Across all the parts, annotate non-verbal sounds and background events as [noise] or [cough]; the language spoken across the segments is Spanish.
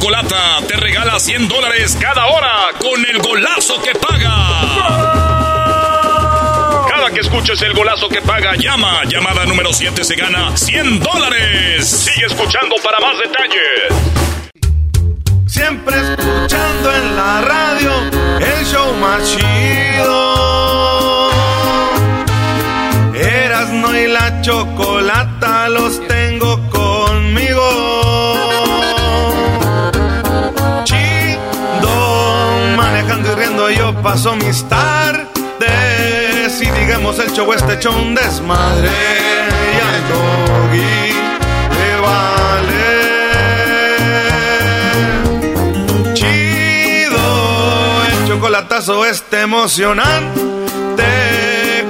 Chocolata te regala 100 dólares cada hora con el golazo que paga. Cada que escuches el golazo que paga, llama. Llamada número 7 se gana 100 dólares. Sigue escuchando para más detalles. Siempre escuchando en la radio el show más chido. Erasmo y la Chocolata los paso mis tardes y digamos el show este hecho un desmadre y al doggy le vale chido el chocolatazo este emocionante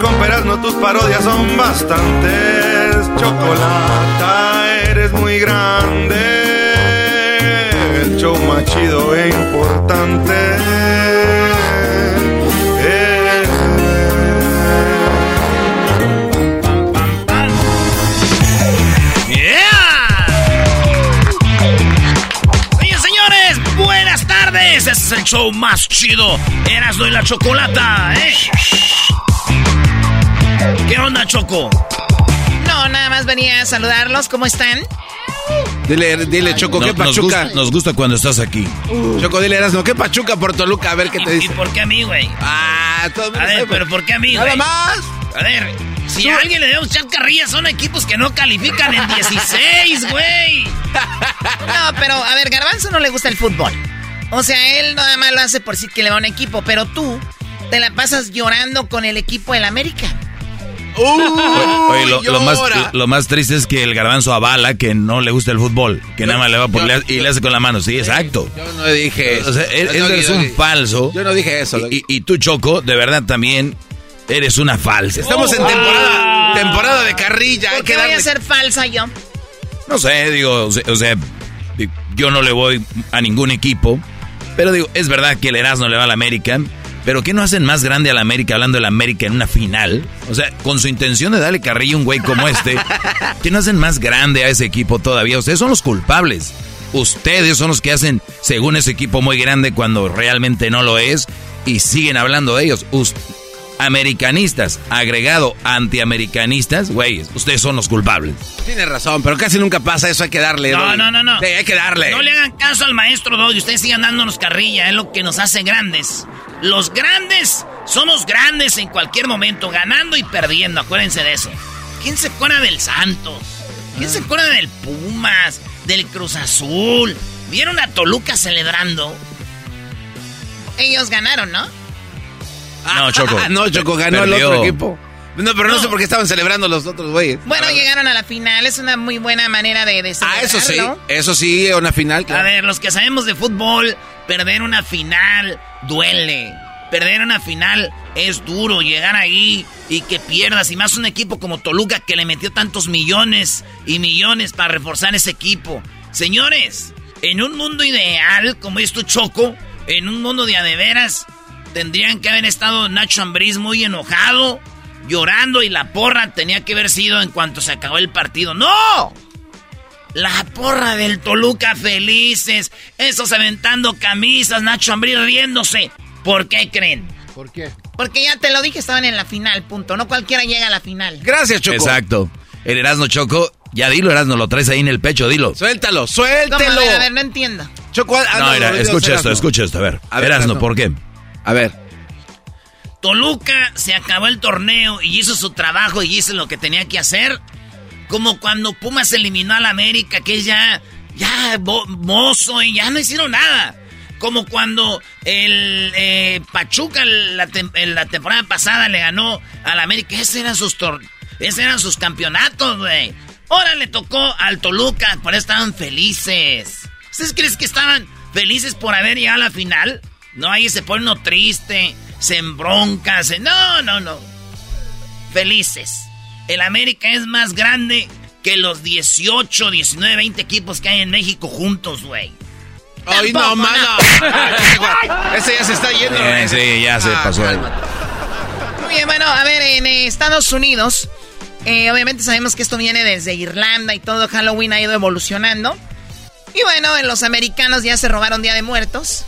con no tus parodias son bastantes chocolata eres muy grande el show más chido e importante. Tardes. Este es el show más chido. Eras y la chocolata, ¿eh? ¿Qué onda, Choco? No, nada más venía a saludarlos. ¿Cómo están? Dile, dile, Choco, ¿qué pachuca? Nos gusta, cuando estás aquí. Choco, dile, Erasmo, ¿qué pachuca por Toluca? A ver qué te dice. ¿Y por qué a mí, güey? Ah, todo A ver, pero ¿por qué a mí, güey? Nada más. A ver, si a alguien le debemos echar carrilla, son equipos que no califican en 16, güey. [laughs] No, pero a ver, Garbanzo no le gusta el fútbol. O sea, él nada más lo hace por sí que le va a un equipo, pero tú te la pasas llorando con el equipo del América. Oye, lo, más, lo, más, triste es que el garbanzo avala que no le gusta el fútbol, que nada más le va por y le hace con la mano. Sí, exacto. Yo no dije eso. O sea, él, es un falso. Yo no dije eso. Y, y, tú, Choco, de verdad también eres una falsa. Estamos en temporada, temporada de carrilla. ¿Por qué voy a ser falsa yo? No sé, digo, o sea, yo no le voy a ningún equipo. Pero digo, es verdad que el Erasmo le va al América. Pero ¿qué no hacen más grande a la América hablando de la América en una final? O sea, con su intención de darle carrillo a un güey como este, ¿qué no hacen más grande a ese equipo todavía? Ustedes son los culpables. Ustedes son los que hacen, según ese equipo muy grande, cuando realmente no lo es, y siguen hablando de ellos. Americanistas, agregado antiamericanistas, güeyes, ustedes son los culpables. Tiene razón, pero casi nunca pasa eso, hay que darle. No, no, no, no. Sí, hay que darle. No le hagan caso al maestro Doggy, ustedes sigan dándonos carrilla, es lo que nos hace grandes. Los grandes somos grandes en cualquier momento, ganando y perdiendo, acuérdense de eso. ¿Quién se acuerda del Santos? ¿Quién se acuerda del Pumas? Del Cruz Azul. ¿Vieron a Toluca celebrando? Ellos ganaron, ¿no? No, Choco. [laughs] No, Choco ganó el otro equipo. No, pero no, sé por qué estaban celebrando los otros güeyes. Bueno, llegaron a la final, es una muy buena manera de, de Ah, eso sí, eso sí, una final. A ver, los que sabemos de fútbol, perder una final duele. Perder una final es duro, llegar ahí y que pierdas. Y más un equipo como Toluca que le metió tantos millones y millones para reforzar ese equipo. Señores, en un mundo ideal, como es tu Choco, en un mundo de adeveras, tendrían que haber estado Nacho Ambriz muy enojado, llorando y la porra tenía que haber sido en cuanto se acabó el partido. ¡No! La porra del Toluca felices, esos aventando camisas, Nacho Ambriz riéndose. ¿Por qué creen? ¿Por qué? Porque ya te lo dije, estaban en la final, punto. No cualquiera llega a la final. Gracias, Choco. Exacto. El Erasmo Choco, Ya dilo, Erasno, lo traes ahí en el pecho, dilo. Suéltalo, suéltalo. A ver, no entiendo. Choco, ah, no, no, escucha esto, escucha esto, a ver. A ver Erasno, ¿por qué? A ver. Toluca se acabó el torneo y hizo su trabajo y hizo lo que tenía que hacer. Como cuando Pumas eliminó al América, que ya, ya, mozo y ya no hicieron nada. Como cuando el eh, Pachuca la, la, temporada pasada le ganó al América. Eran sus, esos eran sus campeonatos, güey. Ahora le tocó al Toluca, por eso estaban felices. ¿Ustedes creen que estaban felices por haber llegado a la final? No, ahí se pone uno triste, se embronca, se... No, no, no. Felices. El América es más grande que los 18, 19, 20 equipos que hay en México juntos, güey. ¡Ay, no, mano! [laughs] Ese ya se está yendo. Eh, sí, ya se ah, pasó. Muy bien, bueno, a ver, en Estados Unidos, eh, obviamente sabemos que esto viene desde Irlanda y todo Halloween ha ido evolucionando. Y bueno, en los americanos ya se robaron Día de Muertos.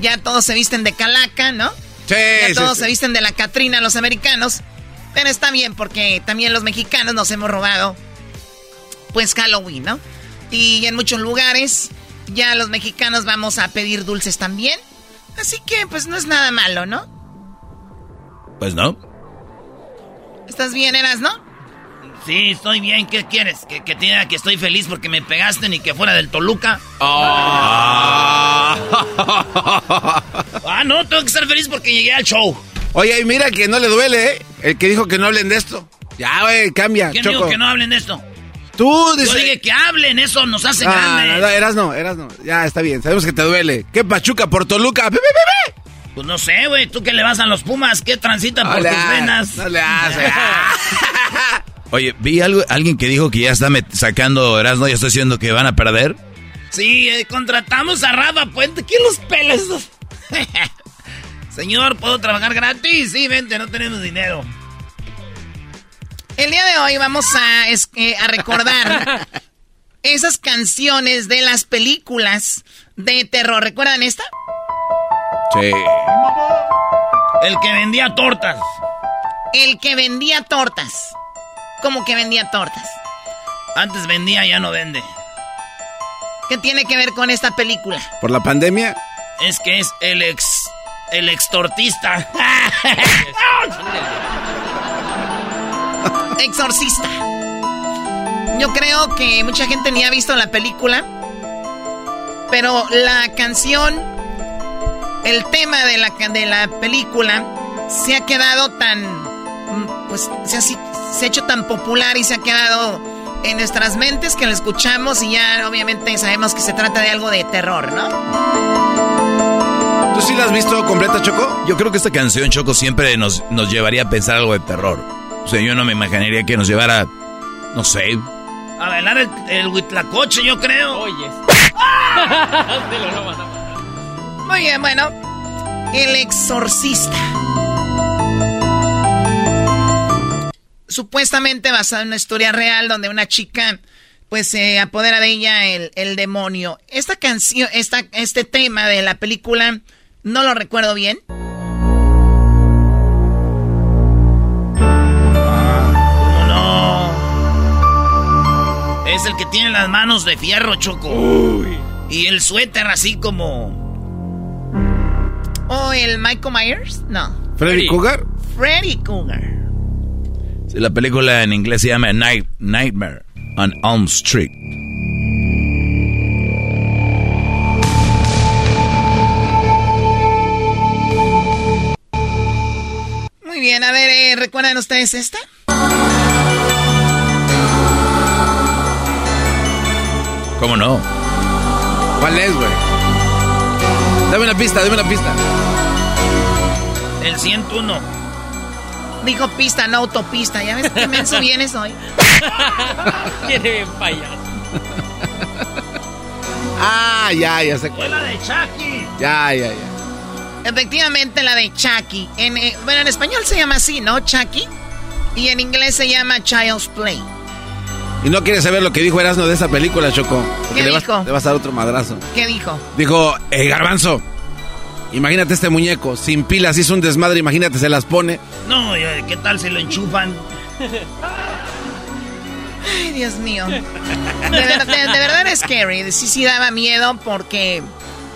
Ya todos se visten de calaca, ¿no? Sí, ya todos se visten de la Catrina, los americanos. Pero está bien porque también los mexicanos nos hemos robado, pues Halloween, ¿no? Y en muchos lugares ya los mexicanos vamos a pedir dulces también. Así que pues no es nada malo, ¿no? Pues no. ¿Estás bien, Eras, no? Sí, estoy bien. ¿Qué quieres? ¿Que, que que estoy feliz porque me pegaste ni que fuera del Toluca? Ah. ah, no, tengo que estar feliz porque llegué al show. Oye, mira que no le duele, ¿eh? El que dijo que no hablen de esto. Ya, güey, cambia. ¿Quién dijo que no hablen de esto? Tú dices... Yo dije que hablen, eso nos hace ah, grande. No, eras no, eras no. Ya, está bien, sabemos que te duele. ¿Qué Pachuca por Toluca? Pues no sé, güey, tú que le vas a los Pumas, ¿qué transita por tus venas? No le haces. [laughs] Oye, vi algo, alguien que dijo que ya está sacando Erasmo y estoy diciendo que van a perder. Sí, eh, contratamos a Rafa Puente. ¿Quién los peles? [laughs] Señor, ¿puedo trabajar gratis? Sí, vente, no tenemos dinero. El día de hoy vamos a, eh, a recordar [laughs] esas canciones de las películas de terror. ¿Recuerdan esta? Sí. El que vendía tortas. El que vendía tortas. ¿Cómo que vendía tortas? Antes vendía, ya no vende. ¿Qué tiene que ver con esta película? ¿Por la pandemia? Es que es el ex. el extortista. [laughs] Exorcista. Yo creo que mucha gente ni ha visto la película. Pero la canción, el tema de la, de la película, se ha quedado tan. Pues se ha, se ha hecho tan popular y se ha quedado en nuestras mentes que lo escuchamos y ya obviamente sabemos que se trata de algo de terror, ¿no? ¿Tú sí la has visto completa, Choco? Yo creo que esta canción, Choco, siempre nos, nos llevaría a pensar algo de terror. O sea, yo no me imaginaría que nos llevara, no sé... A bailar el, el huitlacoche, yo creo. Oye. [laughs] Muy bien, bueno. El exorcista. Supuestamente basada en una historia real donde una chica pues se apodera de ella el, demonio. Esta canción, esta, este tema de la película, no lo recuerdo bien. no? Es el que tiene las manos de fierro, Choco. Y el suéter así como... ¿O el Michael Myers? No. ¿Freddy Cougar? Freddy Cougar. La película en inglés se llama Night, Nightmare on Elm Street. Muy bien, a ver, eh, ¿recuerdan ustedes esta? ¿Cómo no? ¿Cuál es, güey? Dame una pista, dame una pista. El 101. Dijo pista, no autopista. ¿Ya ves qué menso vienes hoy? [laughs] Viene bien payaso. ah, ya, ya sé cuál. la de Chucky. Ya, ya, ya. Efectivamente, la de Chucky. En, eh, bueno, en español se llama así, ¿no? Chucky. Y en inglés se llama Child's Play. Y no quieres saber lo que dijo Erasmo de esa película, Choco. ¿Qué le dijo? Vas, le vas a dar otro madrazo. ¿Qué dijo? Dijo, eh, Garbanzo, Imagínate este muñeco, sin pilas, hizo un desmadre, imagínate, se las pone. No, ¿qué tal si lo enchufan? Dios mío. De, verdad es scary. Sí, sí daba miedo porque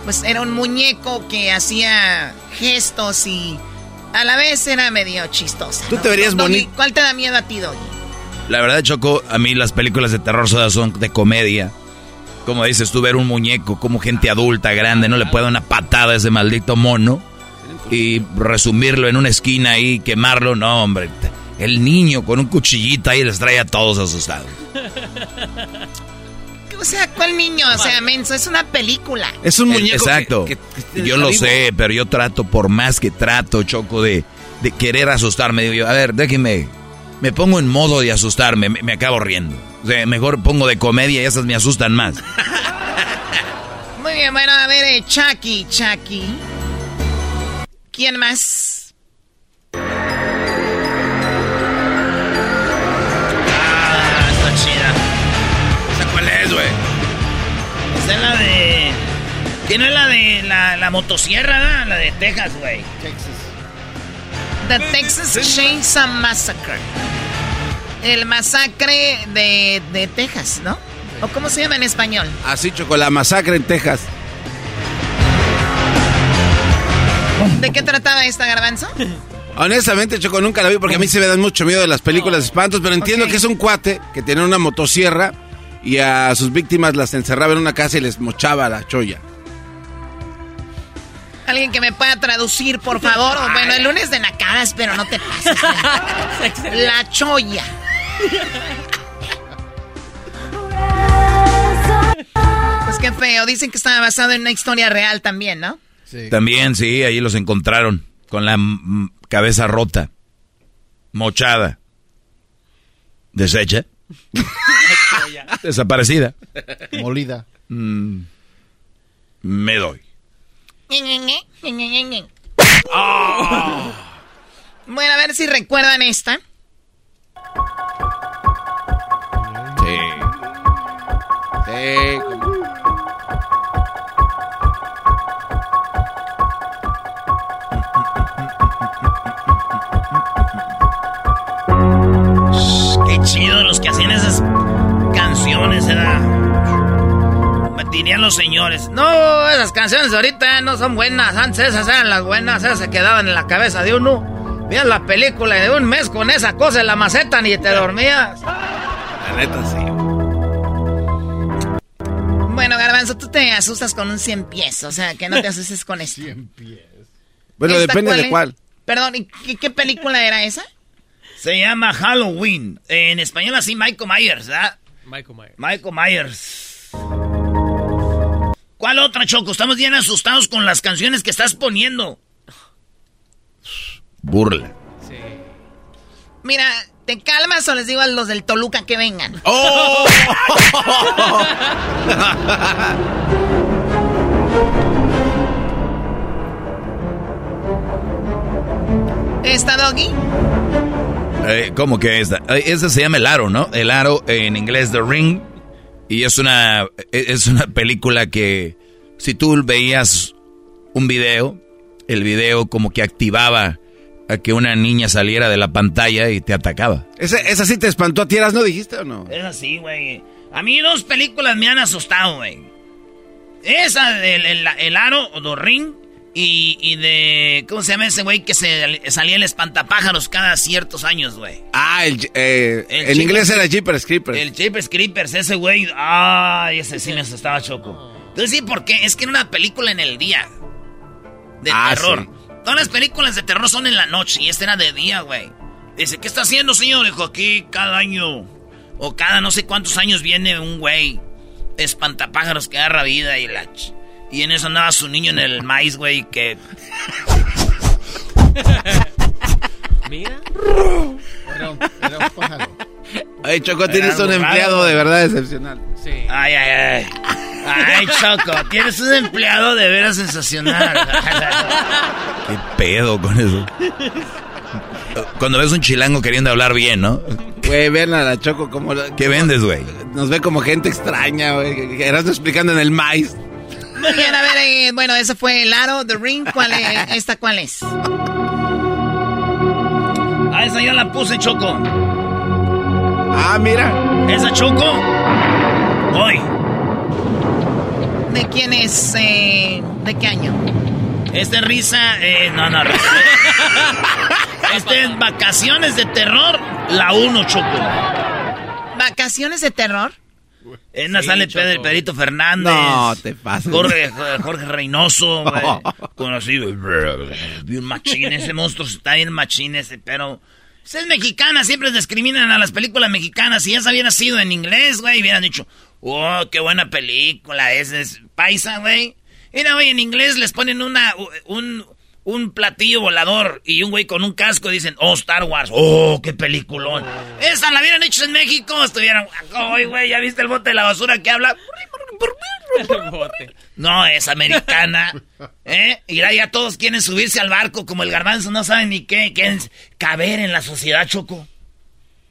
pues era un muñeco que hacía gestos y a la vez era medio chistosa. Tú te verías bonito. ¿Cuál te da miedo a ti, Doggy? La verdad, Choco, a mí las películas de terror son de comedia. Como dices tú, ver un muñeco, como gente adulta, grande, no le puede dar una patada a ese maldito mono y resumirlo en una esquina y quemarlo, no, hombre. El niño con un cuchillito ahí les trae a todos asustados. O sea, ¿cuál niño? O sea, menso, es una película. Es un muñeco. Exacto. yo lo sé, pero yo trato, por más que trato, Choco, de, de querer asustarme. Digo yo, a ver, déjeme. Me pongo en modo de asustarme, me, acabo riendo. O sea, mejor pongo de comedia y esas me asustan más. [laughs] Muy bien, bueno, a ver, eh, Chucky, Chucky. ¿Quién más? es la de. ¿Qué no es la de la, la motosierra, la de Texas, güey? Texas. The Texas Chainsaw Massacre. El masacre de, de Texas, ¿no? ¿O cómo se llama en español? Así, Choco, la masacre en Texas. ¿De qué trataba esta garbanzo? Honestamente, Choco, nunca la vi porque a mí se me dan mucho miedo de las películas de espantos, pero entiendo que es un cuate que tiene una motosierra y a sus víctimas las encerraba en una casa y les mochaba la cholla. Alguien que me pueda traducir, por favor. [laughs] bueno, el lunes de nacadas, pero no te pases. [laughs] la cholla. Pues qué feo. Dicen que estaba basado en una historia real también, ¿no? Sí. También, sí, ahí los encontraron. Con la cabeza rota. Mochada. Deshecha. [laughs] Desaparecida. Molida. Mm. me doy. Bueno, a ver si recuerdan esta. Qué chido los que hacían esas canciones, ¿verdad? Dirían los señores. No, esas canciones ahorita no son buenas. Antes esas eran las buenas. Esas se quedaban en la cabeza de uno. Vean la película de un mes con esa cosa en la maceta ni te dormías. La neta, sí. Bueno, Garbanzo, tú te asustas con un 100 pies. O sea, que no te [laughs] asustes con esto. 100 pies. Bueno, depende de cuál. Perdón, ¿y qué película era esa? Se llama Halloween. En español así Michael Myers, ¿verdad? Michael Myers. Michael Myers. ¿Cuál otra, Choco? Estamos bien asustados con las canciones que estás poniendo. Burla. Sí. Mira, ¿te calmas o les digo a los del Toluca que vengan? ¡Oh! ¿Está Doggy? Eh, ¿Cómo que esta? Eh, esta se llama El Aro, ¿no? El Aro en inglés The Ring. Y es una, es una película que si tú veías un video, el video como que activaba a que una niña saliera de la pantalla y te atacaba. ¿Esa, esa sí te espantó a tierras, no dijiste o no? Es así, güey. A mí dos películas me han asustado, güey. Esa del el, el, Aro o The Ring y, y, de. ¿Cómo se llama ese güey que se salía el espantapájaros cada ciertos años, güey? Ah, el, eh, en inglés era Jeepers Creepers. El Jeepers Creepers, ese güey. Ay, ese sí me asustaba choco. Entonces, sí, ¿por qué? Es que era una película en el día. De ah, terror. Todas las películas de terror son en la noche y esta era de día, güey. Dice, ¿qué está haciendo, señor? Dijo, aquí cada año o cada no sé cuántos años viene un güey espantapájaros que agarra vida y la. Y en eso andaba su niño en el maíz, güey, que... [laughs] Mira. Ay, Choco, tienes un empleado de verdad excepcional. Sí. Ay, ay, ay. Ay, Choco, tienes un empleado de veras sensacional. ¿Qué pedo con eso? Cuando ves un chilango queriendo hablar bien, ¿no? Güey, ven a la Choco como... ¿Qué vendes, güey? Nos ve como gente extraña, güey. Eras explicando en el maíz. Muy bien, a ver, eh, bueno, ese fue el aro, The Ring. ¿Cuál es? ¿Esta cuál es? Ah, esa ya la puse, Choco. Ah, mira. ¿Esa Choco? Hoy. ¿De quién es? eh, ¿De qué año? Este risa, eh, no, no, risa. [laughs] Este es Vacaciones de Terror, la 1, Choco. ¿Vacaciones de terror? En una Sí, sale. Pedro, Pedrito Fernández. No, te pases. Jorge, Jorge Reynoso, [laughs] güey. Con así, bien machín, ese monstruo está bien machín ese, pero... pues es mexicana, siempre discriminan a las películas mexicanas. Si ya se hubiera sido en inglés, güey, hubieran dicho, oh, qué buena película, ese es paisa, güey. Mira, güey, en inglés les ponen una, un, un platillo volador y un güey con un casco y dicen, oh, Star Wars, oh, qué peliculón. Esa la hubieran hecho en México, estuvieran, ay, güey, ¿ya viste el bote de la basura que habla? El [laughs] bote. No, es americana. ¿Eh? Y ya, ya todos quieren subirse al barco como el garbanzo, no saben ni qué, quieren caber en la sociedad, Choco.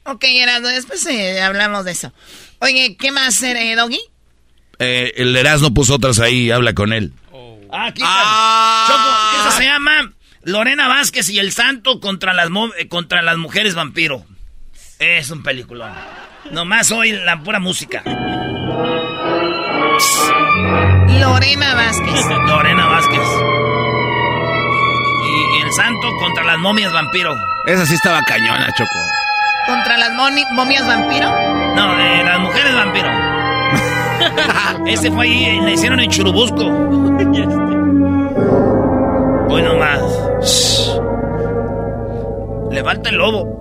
Ok, Erasmo, después eh, hablamos de eso. Oye, ¿qué más, eh, Doggy? Eh, el Erasmo puso otras ahí, habla con él. Ah, aquí está. Choco, esa se llama Lorena Vázquez y el Santo contra las, eh, contra las mujeres vampiro. Es un peliculón. Nomás hoy la pura música. Lorena Vázquez. [laughs] Lorena Vázquez. Y, el Santo contra las momias vampiro. Esa sí estaba cañona, Choco. ¿Contra las momias vampiro? No, de las mujeres vampiro. [laughs] Ese fue ahí, eh, le hicieron en Churubusco. [laughs] Hoy nomás. Le falta el lobo.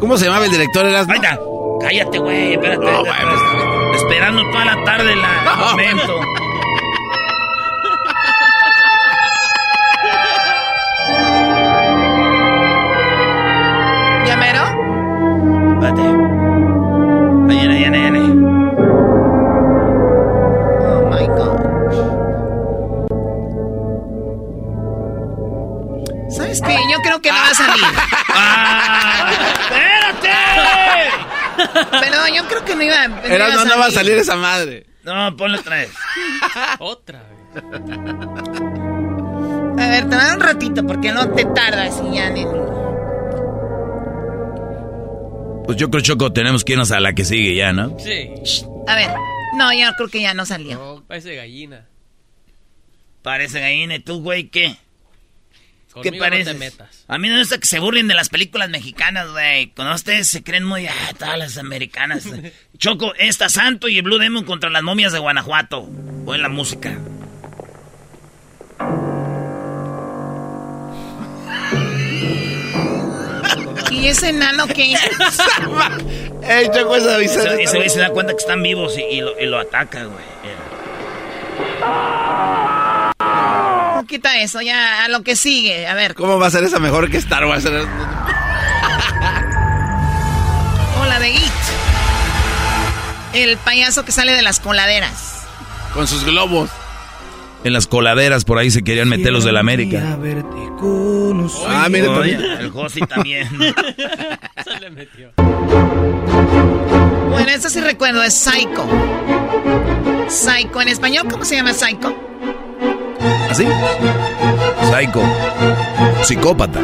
¿Cómo se llamaba el director está. Cállate, güey. Espérate. No. Esperando toda la tarde la el momento. Creo que no va a salir. [laughs] ¡Ah! ¡Espérate! Pero yo creo que no iba, no iba Erasmo, no va a salir esa madre. No, ponle otra vez. Otra vez. A ver, te da un ratito porque no te tardas y ya ni... Pues yo creo, Choco, tenemos que irnos a la que sigue ya, ¿no? Sí. A ver, no, yo creo que ya no salió. No, parece gallina. Parece gallina. ¿Y tú, güey, qué? ¿Qué pareces? no te metas. A mí no me gusta que se burlen de las películas mexicanas, güey. Cuando ustedes se creen muy, ah, todas las americanas. [laughs] Choco, esta Santo y el Blue Demon contra las momias de Guanajuato. O en la música. ¿Y ese enano qué? [laughs] Ey, Choco, esa Ese ese güey se da cuenta que están vivos y, y lo, y lo ataca, güey. No, quita eso, ya a lo que sigue. A ver, ¿Cómo va a ser esa mejor que Star Wars? [laughs] o la de It. El payaso que sale de las coladeras. Con sus globos. En las coladeras por ahí se querían meter los de la América. Ah, mire, también. el Josi también. [laughs] Se le metió. Bueno, eso sí recuerdo, es Psycho. Psycho, en español, ¿cómo se llama Psycho? ¿Así? Psycho. Psicópata.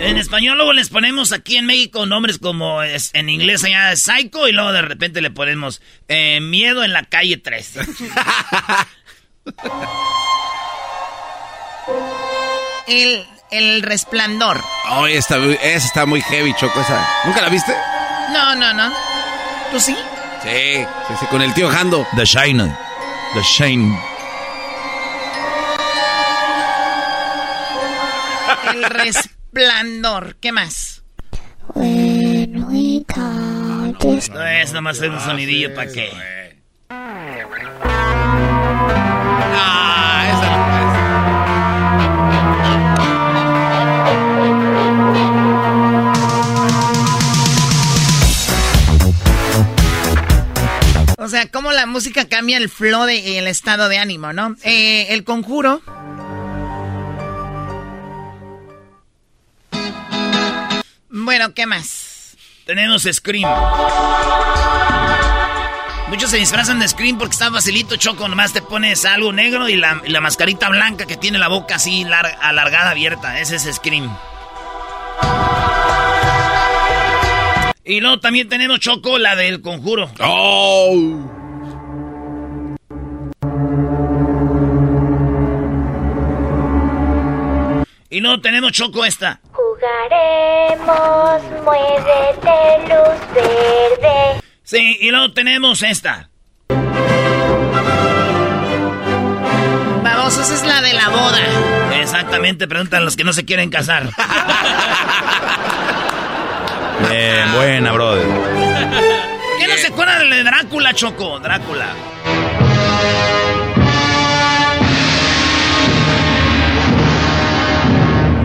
En español luego les ponemos aquí en México nombres como es, en inglés allá Psycho y luego de repente le ponemos eh, Miedo en la calle 3. [laughs] El, el resplandor. Esta, esa está muy heavy, Choco, esa. ¿Nunca la viste? No, no, no. ¿Tú sí? Sí, sí, sí, con el tío Jando. The Shine. The Shine. El resplandor. ¿Qué más? No es nada más hacer un sonidillo para qué. O sea, cómo la música cambia el flow y el estado de ánimo, ¿no? Eh, el conjuro. Bueno, ¿qué más? Tenemos Scream. Muchos se disfrazan de Scream porque está facilito, Choco. Nomás te pones algo negro y la, mascarita blanca que tiene la boca así alargada, abierta. Ese es Scream. Y luego también tenemos Choco, la del conjuro. ¡Oh! Y luego tenemos Choco esta. Jugaremos, muévete, luz verde. Sí, y luego tenemos esta. Vamos, esa es la de la boda. Exactamente, preguntan los que no se quieren casar. [laughs] Bien, buena, brother. ¿Qué no se acuerda de Drácula, Choco? Drácula.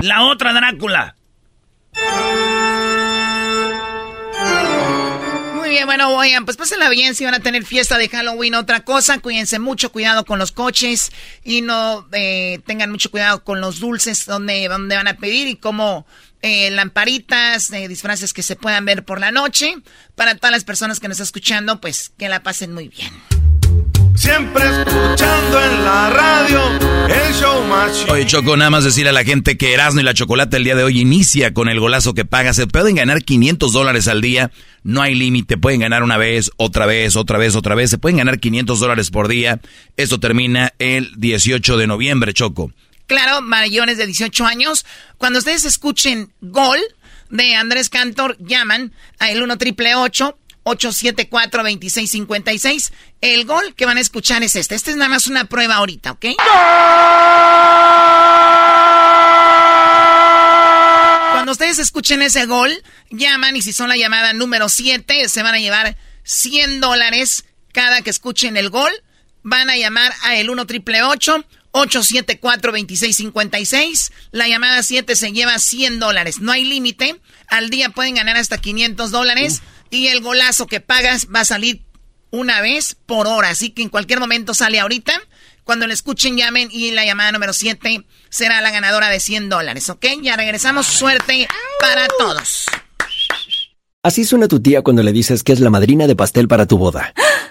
La otra Drácula. Muy bien, bueno, oigan, pues pásenla bien si van a tener fiesta de Halloween. Otra cosa, cuídense mucho, cuidado con los coches y no eh, tengan mucho cuidado con los dulces donde, donde van a pedir y como eh, lamparitas, eh, disfraces que se puedan ver por la noche. Para todas las personas que nos están escuchando, pues que la pasen muy bien. Siempre escuchando en la radio el show más Oye, Choco, nada más decirle a la gente que Erasmo y la Chocolate el día de hoy inicia con el golazo que paga. Se pueden ganar 500 dólares al día. No hay límite. Pueden ganar una vez, otra vez, otra vez, otra vez. Se pueden ganar 500 dólares por día. Esto termina el 18 de noviembre, Choco. Claro, mayores de 18 años. Cuando ustedes escuchen Gol de Andrés Cantor, llaman a el 1 triple 874-2656. El gol que van a escuchar es este. Este es nada más una prueba ahorita, ¿ok? Cuando ustedes escuchen ese gol, llaman y si son la llamada número 7, se van a llevar 100 dólares cada que escuchen el gol. Van a llamar a el 1 triple 874-2656. La llamada 7 se lleva 100 dólares. No hay límite. Al día pueden ganar hasta 500 dólares. Y el golazo que pagas va a salir una vez por hora. Así que en cualquier momento sale ahorita. Cuando le escuchen, llamen y la llamada número 7 será la ganadora de 100 dólares, ¿ok? Ya regresamos. Suerte para todos. Así suena tu tía cuando le dices que es la madrina de pastel para tu boda.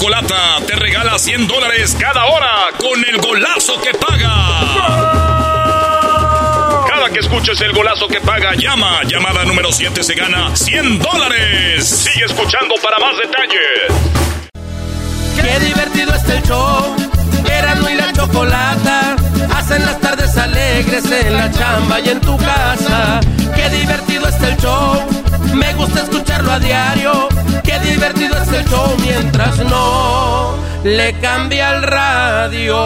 Chocolata te regala 100 dólares cada hora con el golazo que paga. Cada que escuches el golazo que paga, llama. Llamada número 7 se gana 100 dólares. Sigue escuchando para más detalles. Qué divertido es el show. Erasmo y la Chocolata hacen las tardes alegres en la chamba y en tu casa. Qué divertido es el show. Me gusta escucharlo a diario Qué divertido es el show mientras no le cambia el radio.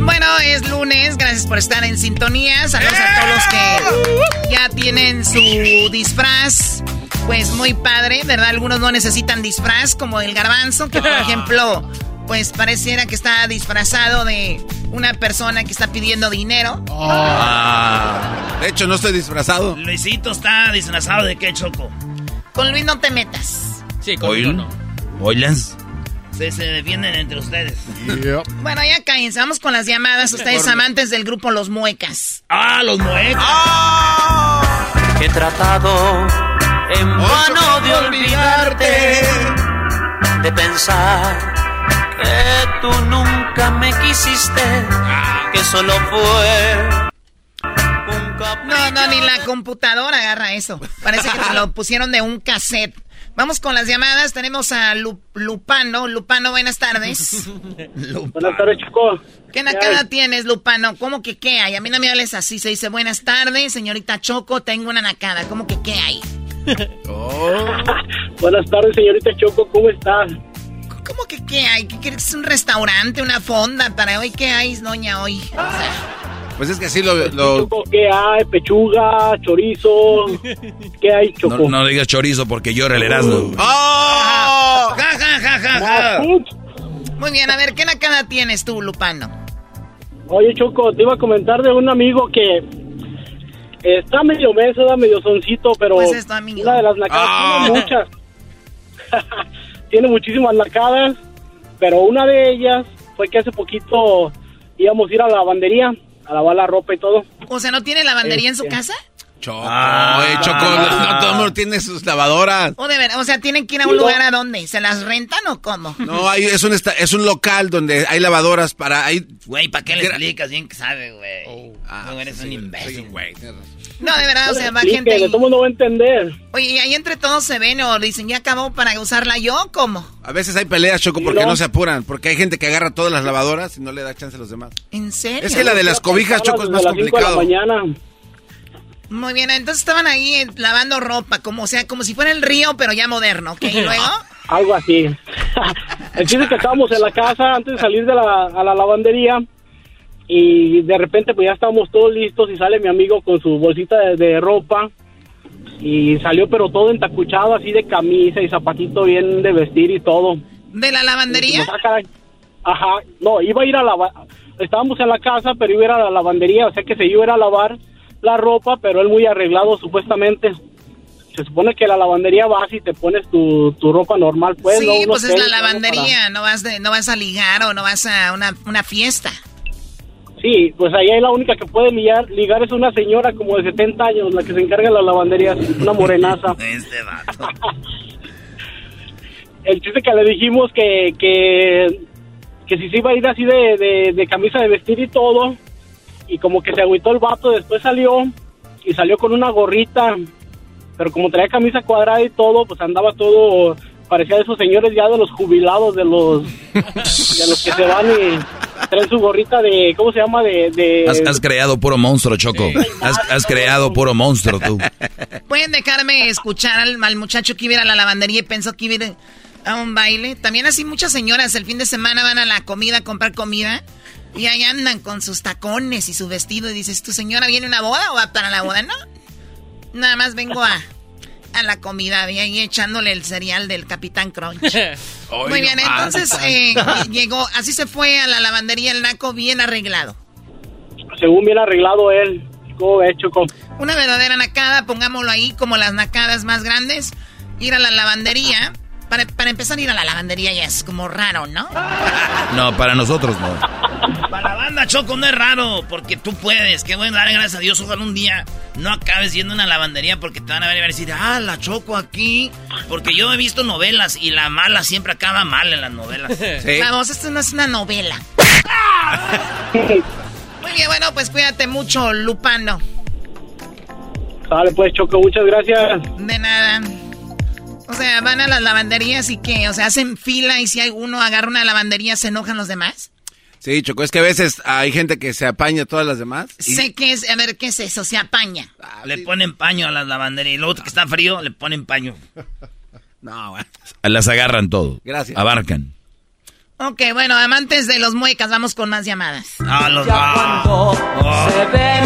Bueno, es lunes, gracias por estar en sintonía. Saludos a todos los que ya tienen su disfraz. Pues muy padre, ¿verdad? Algunos no necesitan disfraz, como el garbanzo, que por [laughs] ejemplo pues pareciera que está disfrazado de una persona que está pidiendo dinero. Ah. de hecho, no estoy disfrazado. Luisito está disfrazado de qué, Choco. Con Luis no te metas. Sí, con Luis no. ¿Oilas? Se, se defienden entre ustedes. Bueno, ya cállense. Vamos con las llamadas. Ustedes amantes del grupo Los Muecas. ¡Ah, Los Muecas! ¡Ah! He tratado en vano de olvidarte, de pensar que tú nunca me quisiste, que solo fue un No, no, ni la computadora agarra eso. Parece que se lo [laughs] pusieron de un cassette. Vamos con las llamadas. Tenemos a Lu- Lupano. Lupano, buenas tardes. [laughs] Buenas tardes, Choco. ¿Qué nacada tienes, Lupano? ¿Cómo que qué hay? A mí no me hables así. Se dice, buenas tardes, señorita Choco, tengo una nacada. ¿Cómo que qué hay? [laughs] Buenas tardes, señorita Choco, ¿cómo está? ¿Cómo que qué hay? ¿Qué quieres? ¿Es un restaurante, una fonda para hoy? ¿Qué hay, doña, hoy? O sea, Pues es que así lo... lo- Choco, ¿qué hay? Pechuga, chorizo. ¿Qué hay, Choco? No, no digas chorizo porque llora el Erasmo. Ja, ja, ja, ja, ja. Muy bien, a ver, ¿qué nacada tienes tú, Lupano? Oye, Choco, te iba a comentar de un amigo que está medio meso, da medio soncito, pero Pues es tu amigo. una de las nacadas, Ah. muchas. [laughs] tiene muchísimas nacadas, pero una de ellas fue que hace poquito íbamos a ir a la lavandería a lavar la ropa y todo. O sea, ¿no tiene lavandería en su Este. casa? Choco, eh, Choco, no, no todo el mundo tiene sus lavadoras. O de ver, o sea, tienen que ir a un No. lugar a dónde? ¿Se las rentan o cómo? No, hay, es, un esta- es un local donde hay lavadoras para... Hay, Güey, ¿para qué le explicas? Bien que sabe, güey. Oh. Ah, no eres un imbécil. No, de verdad, o sea, va gente que todo el mundo va a entender. Oye, y ahí entre todos se ven o dicen, ¿ya acabó para usarla yo? ¿Cómo? A veces hay peleas, Choco, porque no. no se apuran. Porque hay gente que agarra todas las lavadoras y no le da chance a los demás. ¿En serio? Es que la de las cobijas, Choco, es más las cinco de la complicado. mañana. Muy bien, entonces estaban ahí eh, lavando ropa, como o sea, como si fuera el río, pero ya moderno, ¿ok? Y luego, [laughs] Algo así. [laughs] El chiste que estábamos en la casa antes de salir de la, a la lavandería y de repente pues ya estábamos todos listos y sale mi amigo con su bolsita de, de ropa y salió pero todo entacuchado así de camisa y zapatito bien de vestir y todo. ¿de la lavandería? Dijimos, "Ah, caray". Ajá, no, iba a ir a lavar, estábamos en la casa pero iba a ir a la lavandería, o sea que se iba a ir a lavar la ropa pero él muy arreglado supuestamente. Se supone que la lavandería vas y te pones tu, tu ropa normal, pues. sí, pues es la para- lavandería, no vas de, no vas a ligar o no vas a una, una fiesta. Sí, pues ahí la única que puede ligar, ligar es una señora como de 70 años, la que se encarga de las lavanderías, una morenaza. [laughs] Este vato. [laughs] El chiste que le dijimos que, que, que si se iba a ir así de, de, de camisa de vestir y todo, y como que se agüitó el vato, después salió y salió con una gorrita, pero como traía camisa cuadrada y todo, pues andaba todo, parecía de esos señores ya de los jubilados, de los, de los que se van y traen su gorrita de, ¿cómo se llama? De, de Has, has creado puro monstruo, Choco. Has, has creado puro monstruo tú. ¿Pueden dejarme escuchar al, al muchacho que iba a ir a la lavandería y pensó que iba a ir a un baile? También así muchas señoras el fin de semana van a la comida a comprar comida y ahí andan con sus tacones y su vestido y dices, ¿tu señora viene a una boda o va para la boda? No, nada más vengo a, a la comida y ahí echándole el cereal del Capitán Crunch. [laughs] Muy bien, entonces eh, llegó, así se fue a la lavandería el naco bien arreglado. según bien arreglado él. ¿Cómo ves, Choco? Una verdadera nacada, pongámoslo ahí como las nacadas más grandes. Ir a la lavandería. Para, para empezar, ir a la lavandería ya es como raro, ¿no? No, para nosotros no. Para la banda, Choco, no es raro, porque tú puedes. Qué bueno, dar gracias a Dios. Ojalá un día no acabes yendo a una lavandería porque te van a ver y van a decir, ah, la Choco aquí. Porque yo he visto novelas y la mala siempre acaba mal en las novelas. [laughs] Vamos, esto no es una novela. Muy bien, bueno, pues cuídate mucho, Lupano. Sale pues, Choco, muchas gracias. De nada. O sea, van a las lavanderías y que, o sea, hacen fila y si hay uno agarra una lavandería, ¿se enojan los demás? Sí, Choco, es que a veces hay gente que se apaña a todas las demás. y- Sé que es, a ver, ¿qué es eso? Se apaña. Le ponen paño a las lavanderías. Y luego que está frío, le ponen paño. [laughs] No, güey. Las agarran todo. Gracias. Abarcan. Ok, bueno, amantes de los muecas, vamos con más llamadas. Ah, los Se ven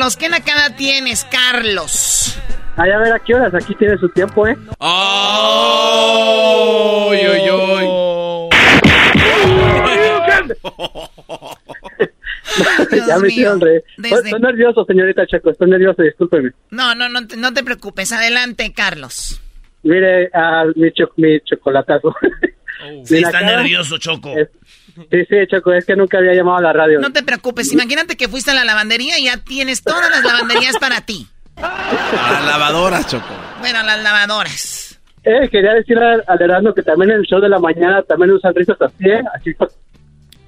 Carlos, ¿qué nacada tienes, Carlos? Ay, a ver, ¿a qué horas? Aquí tiene su tiempo, ¿eh? ¡Oh! ¡Uy, uy, uy! ya me hicieron. Desde- Estoy, nervioso, señorita Checo, estoy nervioso, discúlpeme. No, no, no, te- no te preocupes, adelante, Carlos. Mire, ah, mi, cho- mi chocolatazo. Sí, [laughs] Mi está nervioso, Choco. es- Sí, sí, Choco, es que nunca había llamado a la radio. No te preocupes, imagínate que fuiste a la lavandería y ya tienes todas las lavanderías para ti. A las lavadoras, Choco. Bueno, las lavadoras. Eh, quería decir al, Erasmo que también en el show de la mañana también usan risas así, ¿eh? Así,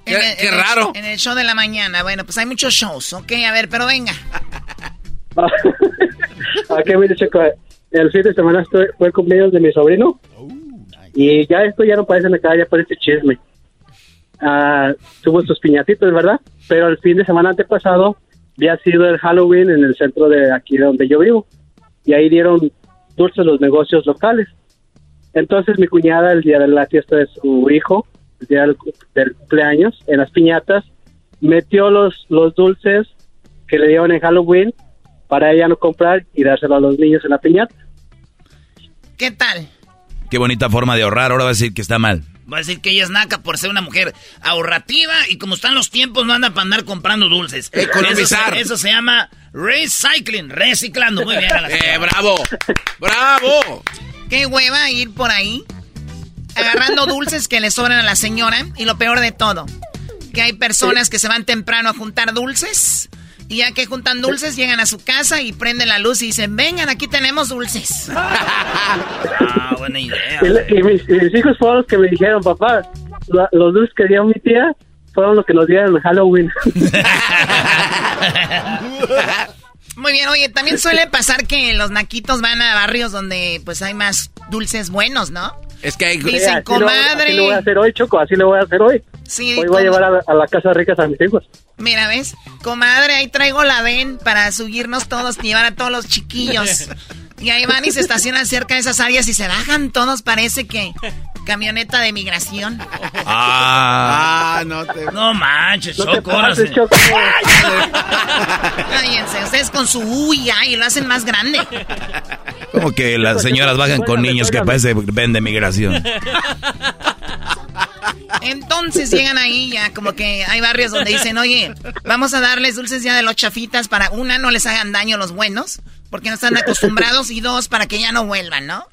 En el- qué en el- raro. en el show de la mañana. Bueno, pues hay muchos shows, ok, a ver, pero venga. [laughs] Aquí mire, Checo, el fin de semana fue el cumpleaños de mi sobrino. Y ya esto ya no parece acá, ya parece chisme. Ah, tuvo sus piñatitos, ¿verdad? Pero el fin de semana antepasado había sido el Halloween en el centro de aquí donde yo vivo. Y ahí dieron dulces los negocios locales. Entonces mi cuñada, el día de la fiesta de su hijo, el día del, del cumpleaños, en las piñatas, metió los, los dulces que le dieron en Halloween para ella no comprar y dárselo a los niños en la piñata. ¿Qué tal? Qué bonita forma de ahorrar. Ahora va a decir que está mal. Va a decir que ella es naca por ser una mujer ahorrativa y como están los tiempos no anda para andar comprando dulces. Economizar. Eso se, eso se llama recycling, reciclando. Muy bien. a la [laughs] ¡Eh, bravo! ¡Bravo! Qué hueva ir por ahí agarrando dulces que le sobran a la señora. Y lo peor de todo, que hay personas que se van temprano a juntar dulces. Y ya que juntan dulces, llegan a su casa y prenden la luz y dicen, vengan, aquí tenemos dulces. [laughs] Ah, buena idea. Y, mis, y mis hijos fueron los que me dijeron, papá, la- los dulces que dio mi tía fueron los que nos dieron en Halloween. [laughs] Muy bien, oye, también suele pasar que los naquitos van a barrios donde pues hay más dulces buenos, ¿no? Es que hay... Dicen, Sí, así lo- comadre. Así lo voy a hacer hoy, Choco, así lo voy a hacer hoy. Sí, hoy voy a llevar a, a la casa ricas a mis hijos. Mira, ¿ves? Comadre, ahí traigo la ven para subirnos todos y llevar a todos los chiquillos. [laughs] Y ahí van y se estacionan cerca de esas áreas y se bajan todos, parece que camioneta de migración. Ah, Ah, no te... No manches, No te Choco. pases. Cállense, ustedes con su uy y lo hacen más grande. como que las señoras bajan con niños que parece ven de migración. [laughs] Entonces llegan ahí ya, como que hay barrios donde dicen, oye, vamos a darles dulces ya de los chafitas para, una, no les hagan daño los buenos, porque no están acostumbrados, y dos, para que ya no vuelvan, ¿no?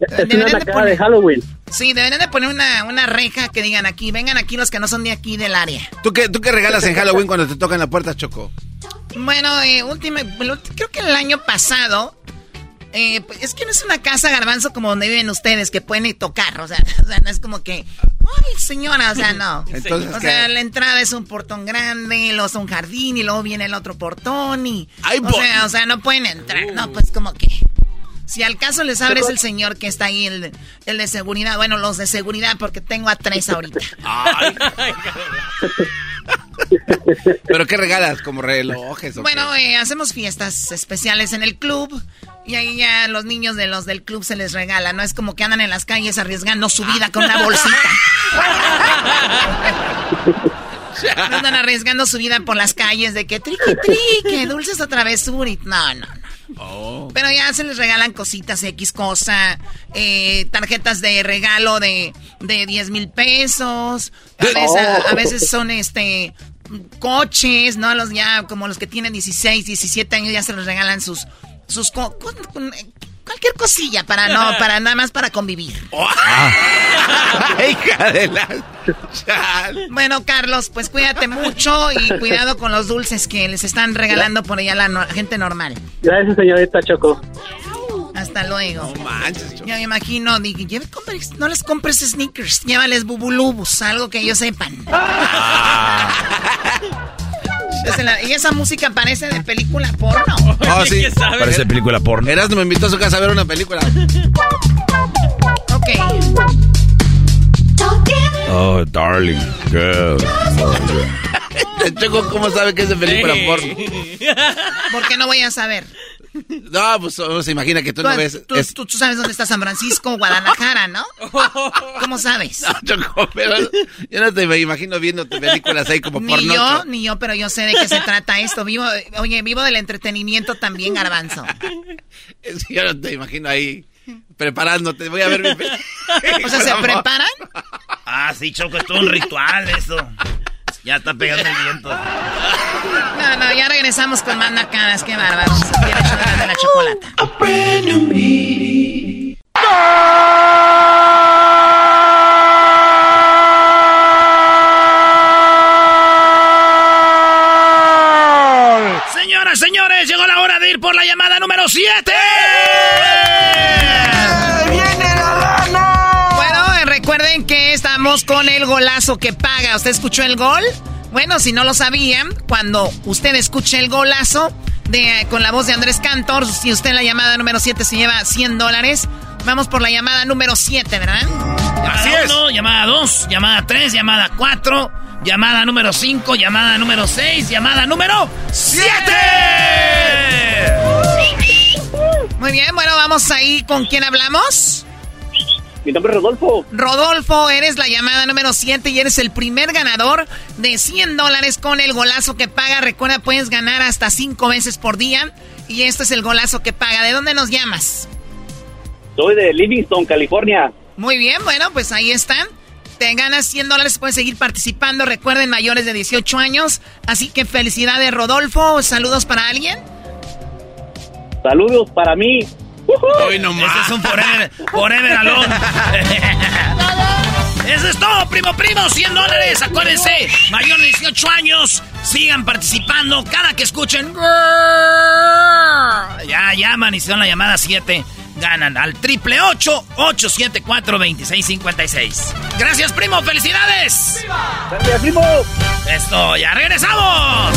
Es una de poner- de Halloween. Sí, deberían de poner una, una reja que digan aquí, vengan aquí los que no son de aquí del área. ¿Tú qué, ¿Tú qué regalas en Halloween cuando te tocan la puerta, Choco? Bueno, eh, última, creo que el año pasado, eh, pues, es que no es una casa garbanzo como donde viven ustedes, que pueden ir tocar, o sea, [laughs] o sea, no es como que, ay señora, o sea, no. [laughs] Entonces, o ¿qué? sea, la entrada es un portón grande, luego es un jardín y luego viene el otro portón y... Ay, o, sea, o sea, no pueden entrar, no, pues como que... Si al caso les abres el señor que está ahí, el, de- el de seguridad, bueno, los de seguridad, porque tengo a tres ahorita. [laughs] Ay. ¿Pero qué regalas? ¿Como relojes o Bueno, eh, hacemos fiestas especiales en el club y ahí ya los niños de los del club se les regala. No es como que andan en las calles arriesgando su vida con una bolsita. [laughs] Andan arriesgando su vida por las calles de que triqui triqui, dulces o travesura. y- No, no, no. Oh. Pero ya se les regalan cositas, X cosa, eh, tarjetas de regalo de, de 10 mil pesos. A veces, a- a veces son este coches, ¿no? Los ya, como los que tienen 16, 17 años, ya se les regalan sus, sus co- con- con- cualquier cosilla para no, [laughs] para nada más para convivir. [laughs] Hija de la... Bueno, Carlos, pues cuídate mucho y cuidado con los dulces que les están regalando por allá la no- gente normal. Gracias, señorita Choco. Hasta luego. No manches, Choco. Ya me imagino, dije, "Lleve- compres- no les compres sneakers, llévales bubulubus, algo que ellos sepan. La- y esa música parece de película porno. Oh, [laughs] sí. Parece película porno. Erasmo me invitó a su casa a ver una película. Ok. Oh, darling. Girl. [laughs] Choco, ¿cómo sabe que es de película porno? ¿Por qué no voy a saber? [laughs] No, pues uno se imagina que tú no ves... tú- es- tú- tú sabes dónde está San Francisco, Guadalajara, ¿no? [laughs] ¿Cómo sabes? No, Choco, pero yo no te me imagino viendo películas ahí como Ni porno. yo, ni yo, pero yo sé de qué se trata esto. Vivo, oye, vivo del entretenimiento también, garbanzo. [laughs] Yo no te imagino ahí preparándote. Voy a ver mi. O sea, ¿se preparan? Ah, sí, Choco, es todo un ritual eso. Ya está pegando el viento. [laughs] No, no, ya regresamos con más nacadas. Qué bárbaro. Viene el show de la chocolata. Señoras, señores, llegó la hora de ir por la llamada número 7. Eh, Recuerden que estamos con el golazo que paga. ¿Usted escuchó el gol? Bueno, si no lo sabían, cuando usted escuche el golazo de, con la voz de Andrés Cantor, si usted en la llamada número 7 se lleva 100 dólares, vamos por la llamada número 7, ¿verdad? Así es. llamada 2, llamada 3, llamada 4, llamada número 5, llamada número 6, llamada número 7. Muy bien, bueno, vamos ahí con quién hablamos. Mi nombre es Rodolfo. Rodolfo, eres la llamada número 7 y eres el primer ganador de 100 dólares con el golazo que paga. Recuerda, puedes ganar hasta 5 veces por día. Y este es el golazo que paga. ¿De dónde nos llamas? Soy de Livingston, California. Muy bien, bueno, pues ahí están. Te ganas 100 dólares, puedes seguir participando. Recuerden, mayores de 18 años. Así que felicidades, Rodolfo. Saludos para alguien. Saludos para mí. Hoy nomás. Este es un forever, forever alone. [laughs] Eso es todo, primo, primo. 100 dólares. Acuérdense, mayor de 18 años. Sigan participando. Cada que escuchen. Ya llaman y son la llamada 7. Ganan al triple 874 2656 Gracias, primo. Felicidades. Gracias, primo. Esto, ya regresamos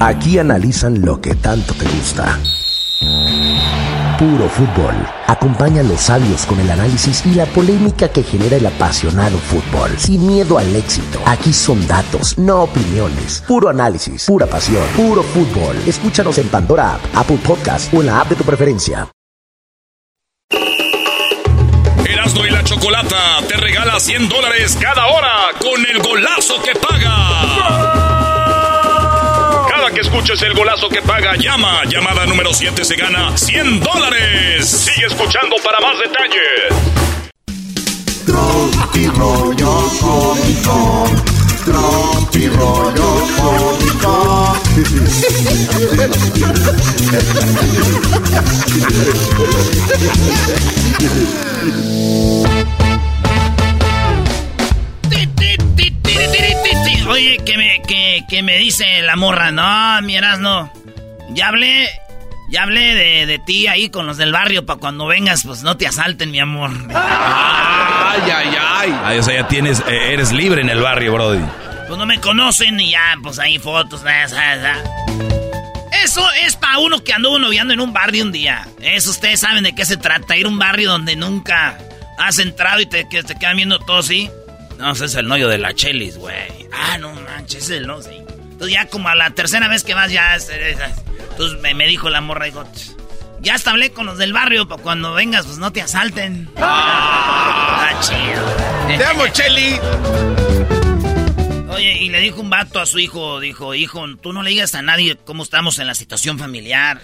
Aquí analizan lo que tanto te gusta. Puro fútbol. Acompaña a los sabios con el análisis y la polémica que genera el apasionado fútbol. Sin miedo al éxito. Aquí son datos, no opiniones. Puro análisis, pura pasión, puro fútbol. Escúchanos en Pandora App, Apple Podcast o en la app de tu preferencia. Erasmo y la Chocolata te regala 100 dólares cada hora con el golazo que paga que escuches el golazo que paga, llama. Llamada número 7 se gana 100 dólares. Sigue escuchando para más detalles. Tropi rollo cómico. Tropi rollo cómico. Oye, que me, que, que me dice la morra, no, mi no. Ya hablé, ya hablé de, de, ti ahí con los del barrio para cuando vengas, pues no te asalten, mi amor. Ay, ay, ay. Ay, o sea, ya tienes, eh, eres libre en el barrio, Brody. Pues no me conocen y ya, pues ahí fotos, Eso es para uno que anduvo noviando en un barrio un día. Eso ustedes saben de qué se trata. Ir a un barrio donde nunca has entrado y te, que te quedan viendo todos, ¿sí? No, ese es el novio de la Chelis, güey. Ah, no manches, es el no, sí. Entonces ya como a la tercera vez que vas ya... Entonces me, me dijo la morra, dijo... Ya hasta hablé con los del barrio para cuando vengas, pues no te asalten. Ah, chido. Te amo, Cheli. Oye, y le dijo un vato a su hijo, dijo, hijo, tú no le digas a nadie cómo estamos en la situación familiar.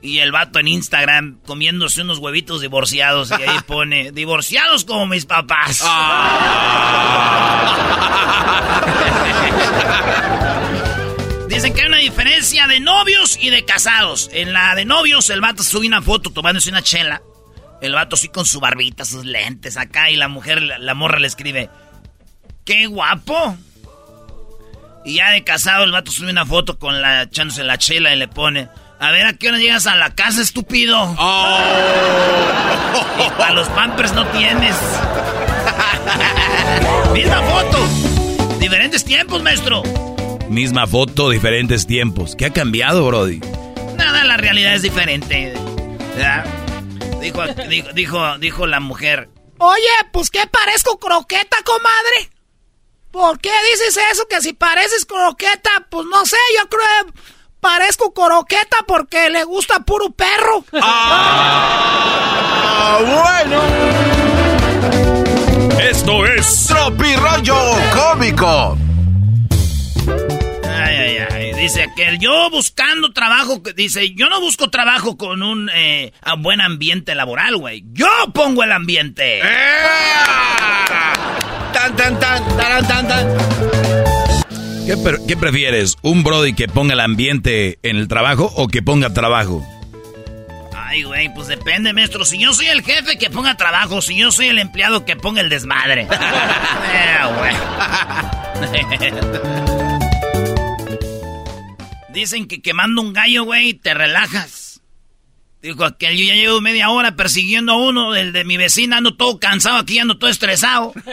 Y el vato en Instagram comiéndose unos huevitos divorciados y ahí [laughs] pone, divorciados como mis papás. [laughs] Dicen que hay una diferencia de novios y de casados. En la de novios el vato sube una foto tomándose una chela. El vato sí con su barbita, sus lentes acá y la mujer, la, morra le escribe, ¡qué guapo! Y ya de casado el vato sube una foto con la echándose la chela y le pone... A ver, ¿a qué hora llegas a la casa, estúpido? Oh. Y para los pampers no tienes. [laughs] Misma foto. Diferentes tiempos, maestro. Misma foto, diferentes tiempos. ¿Qué ha cambiado, Brody? Nada, la realidad es diferente. Dijo, dijo, dijo, dijo la mujer. Oye, pues ¿qué parezco croqueta, comadre? ¿Por qué dices eso? Que si pareces croqueta, pues no sé, yo creo Parezco coroqueta porque le gusta puro perro. Ah, bueno. Esto es Rollo Cómico. Ay, ay, ay. Dice aquel, yo buscando trabajo, dice, yo no busco trabajo con un eh, a buen ambiente laboral, güey. Yo pongo el ambiente. Tan, tan, tan, tan, tan, tan. ¿Qué, pre- qué prefieres? ¿Un Brody que ponga el ambiente en el trabajo o que ponga trabajo? Ay, güey, pues depende, maestro. Si yo soy el jefe, que ponga trabajo. Si yo soy el empleado, que ponga el desmadre. Eh, [laughs] güey. Dicen que quemando un gallo, güey, te relajas. Digo, aquel, yo ya llevo media hora persiguiendo a uno, el de mi vecina, ando todo cansado aquí, ando todo estresado. [laughs]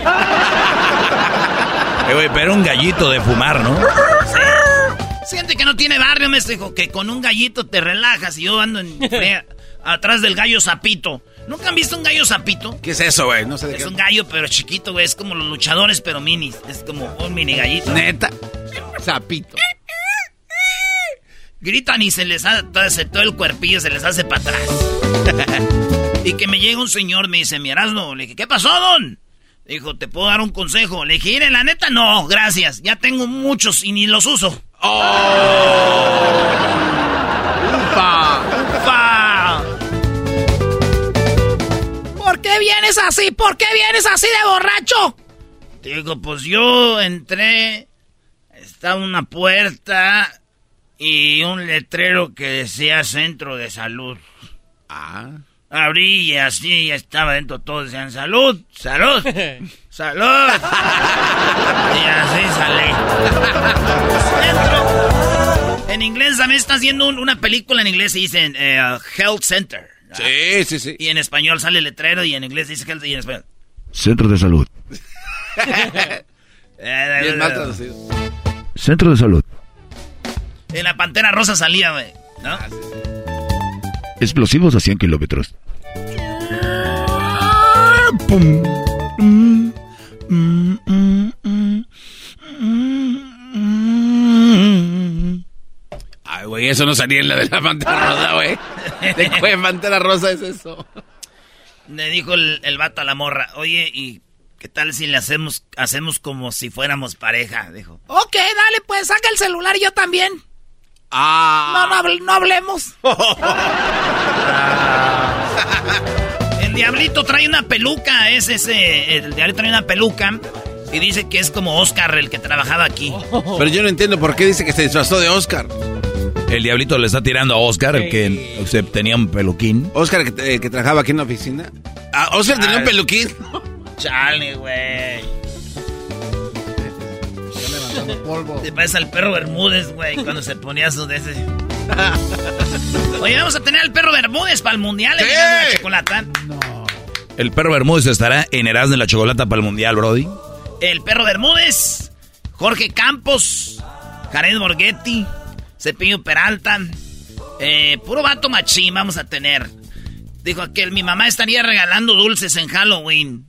Eh, güey, pero un gallito de fumar, ¿no? Siente que no tiene barrio, me dijo que con un gallito te relajas y yo ando en [laughs] atrás del gallo zapito. ¿Nunca han visto un gallo zapito? ¿Qué es eso, güey? No sé de Es qué. un gallo, pero chiquito, güey. Es como los luchadores, pero minis. Es como un mini gallito. Neta. Zapito. Gritan y se les hace todo el cuerpillo, se les hace para atrás. [laughs] y que me llega un señor, me dice, mi Erasmo. Le dije, ¿qué pasó, don? Dijo, ¿te puedo dar un consejo? Le dije, "Mire, la neta, no, gracias. Ya tengo muchos y ni los uso. ¡Upa! ¡Upa! ¿Por qué vienes así? ¿Por qué vienes así de borracho? Digo, pues yo entré, estaba una puerta y un letrero que decía centro de salud. Ah. Abrí y así estaba dentro, todos decían salud, salud, [laughs] salud. y así salí. Dentro. En inglés también está haciendo un- una película en inglés y dicen eh, Health Center. Sí, sí, sí. Y en español sale el letrero y en inglés dice Health y en español. Centro de salud. [laughs] Bien mal traducido. Centro de salud. En la pantera rosa salía, güey. ¿No? Explosivos a 100 kilómetros. Ay, güey, eso no salía en la de la pantera rosa, güey. ¿De qué pantera rosa es eso? Le dijo el, el vato a la morra, oye, ¿y qué tal si le hacemos, hacemos como si fuéramos pareja? Dijo. Ok, dale, pues saca el celular y yo también. Ah. No, no, hable- no hablemos. [laughs] el diablito trae una peluca, es ese, el diablito trae una peluca y dice que es como Oscar el que trabajaba aquí. [laughs] Pero yo no entiendo por qué dice que se disfrazó de Oscar. El diablito le está tirando a Oscar, el que o sea, tenía un peluquín. Oscar, que, eh, que trabajaba aquí en la oficina. Ah, Oscar tenía un Ah. peluquín. Chale, güey. [laughs] Te parece al perro Bermúdez, güey, cuando se ponía su de ese. [laughs] Oye, vamos a tener al perro Bermúdez para el mundial y la chocolata. El perro Bermúdez estará en Erasmo de la Chocolata para el Mundial, Brody. El perro Bermúdez, Jorge Campos, Jared Borghetti, Cepillo Peralta. Eh, puro vato machín vamos a tener. Dijo aquel, mi mamá estaría regalando dulces en Halloween.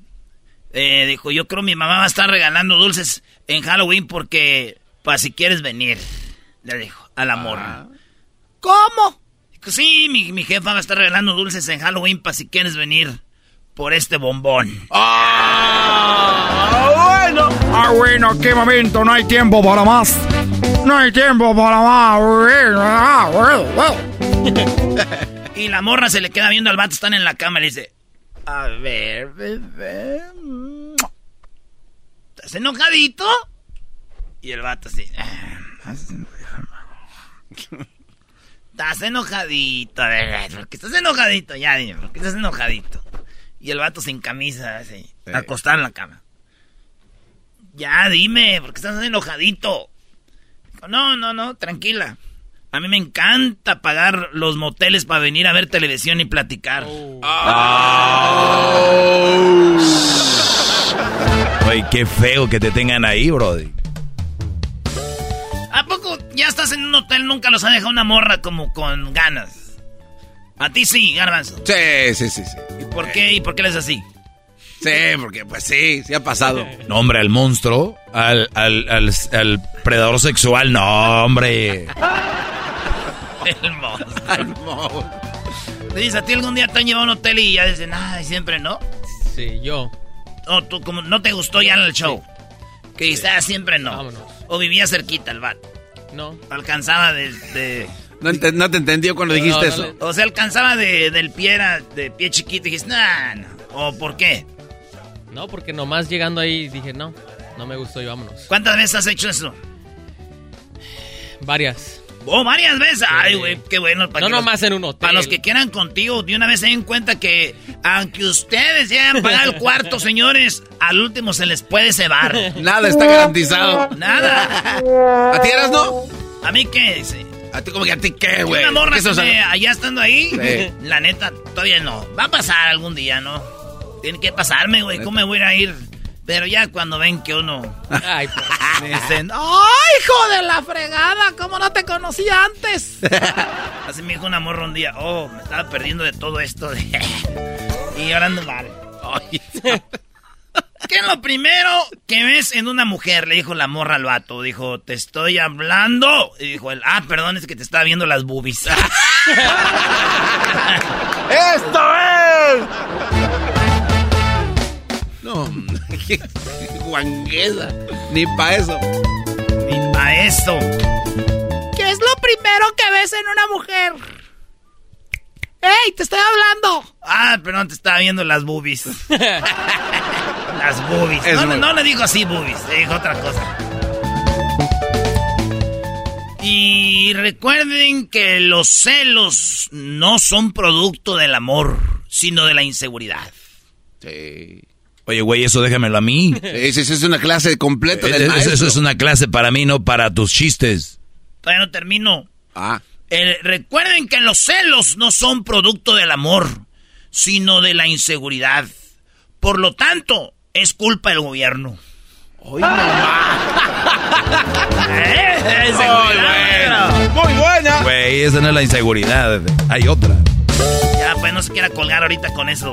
Eh, dijo, yo creo mi mamá va a estar regalando dulces en Halloween porque, para si quieres venir. Le dijo a la morra. ¿Cómo? Dijo, sí, mi, mi jefa va a estar regalando dulces en Halloween para si quieres venir por este bombón. Ah, bueno. Ah, bueno, qué momento, no hay tiempo para más. No hay tiempo para más. Ah. [laughs] Y la morra se le queda viendo al vato, están en la cama y le dice, a ver, bebé. ¿Estás enojadito? Y el vato así. "Ah, [laughs] Estás enojadito, a ver, ¿por qué estás enojadito? Ya dime, ¿por qué estás enojadito? Y el vato sin camisa, así, acostado en la cama. Ya dime, ¿por qué estás enojadito? No, no, no, tranquila. A mí me encanta pagar los moteles para venir a ver televisión y platicar. Güey, qué feo que te tengan ahí, Brody. ¿A poco ya estás en un hotel? Nunca los ha dejado una morra como con ganas. A ti sí, Garbanzo. Sí, sí, sí, sí. ¿Y por qué? ¿Y por qué les así? Sí, porque pues sí, sí ha pasado. [laughs] No, hombre, al monstruo, al, al, al, al predador sexual, no, hombre. [laughs] El monstruo. [laughs] Le dices, ¿a ti algún día te han llevado a un hotel y ya dicen, ay, siempre no? Sí, yo. O tú, como no te gustó ya en el show. Que dices, ah, siempre no. O vivía cerquita el vato. No. Alcanzaba de... de- No, te entendió cuando No, dijiste no eso. o sea, alcanzaba de, del pie, era de pie chiquito y dijiste, nah, no. ¿O por qué? No, porque nomás llegando ahí dije, no, no me gustó y vámonos. ¿Cuántas veces has hecho eso? Varias. Oh, varias veces. Ay, güey, qué bueno. para No nomás en un hotel. Para los que quieran contigo, de una vez se den cuenta que, aunque ustedes llegan a pagar el [laughs] cuarto, señores, al último se les puede cebar. Nada está garantizado. Nada. ¿A ti eras no? ¿A mí qué? Dice. ¿A ti como que a ti qué, güey? Una morra ¿Qué que me- allá estando ahí, Sí. la neta, todavía no. Va a pasar algún día, ¿no? Tiene que pasarme, güey. ¿Cómo me voy a ir? Pero ya cuando ven que uno... Ay, pues. Me [laughs] dicen, ¡Ay, hijo de la fregada! ¿Cómo no te conocí antes? [laughs] Así me dijo una morra un día, oh, me estaba perdiendo de todo esto. [laughs] y ahora ando mal. ¿Qué es lo primero que ves en una mujer? Le dijo la morra al vato. Dijo, te estoy hablando. Y dijo él, ah, perdón, es que te estaba viendo las boobies. ¡Esto es! No, [laughs] guanguesa. Ni pa' eso. Ni pa' eso. ¿Qué es lo primero que ves en una mujer? ¡Ey, te estoy hablando! Ah, perdón, te estaba viendo las boobies. [laughs] las boobies. Es No, muy- no le dijo así boobies, le dijo otra cosa. Y recuerden que los celos no son producto del amor, sino de la inseguridad. Sí. Oye, güey, eso déjamelo a mí. [laughs] Esa es una clase completa del Eso, maestro. eso es una clase para mí, no para tus chistes. Todavía no termino. Ah. Eh, recuerden que los celos no son producto del amor, sino de la inseguridad. Por lo tanto, es culpa del gobierno. [laughs] ¿Eh? Inseguridad, Muy buena. Güey, esa no es la inseguridad. Hay otra. Ya, pues no se quiera colgar ahorita con eso.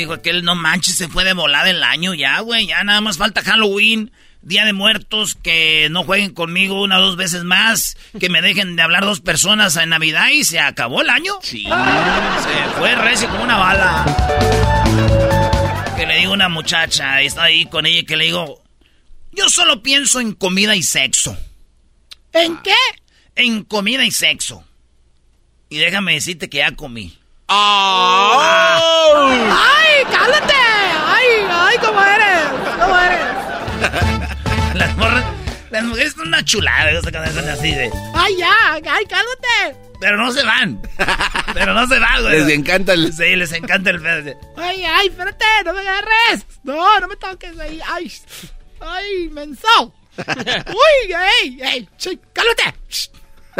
Dijo aquel, no manches, se fue de volada el año ya, güey. Ya nada más falta Halloween, Día de Muertos, que no jueguen conmigo una o dos veces más, que me dejen de hablar dos personas en Navidad y se acabó el año. Sí. Se fue recio como una bala. Que le digo a una muchacha, y está ahí con ella, que le digo, yo solo pienso en comida y sexo. ¿En qué? En comida y sexo. Y déjame decirte que ya comí. ¡Ay, cálate! ¡Ay, ay, cómo eres! ¿Cómo eres? [laughs] Las morras, las mujeres son una chulada, esas así de. ¡Ay, ya! ¡Ay, cálmate! Pero no se van. Pero no se van, güey. Les encanta el... Sí, les encanta el pedo. ¡Ay, ay, espérate! ¡No me agarres! ¡No, no me toques ahí! ¡Ay! ¡Ay, menso! [laughs] ¡Uy, ey, ey! ¡Cálmate!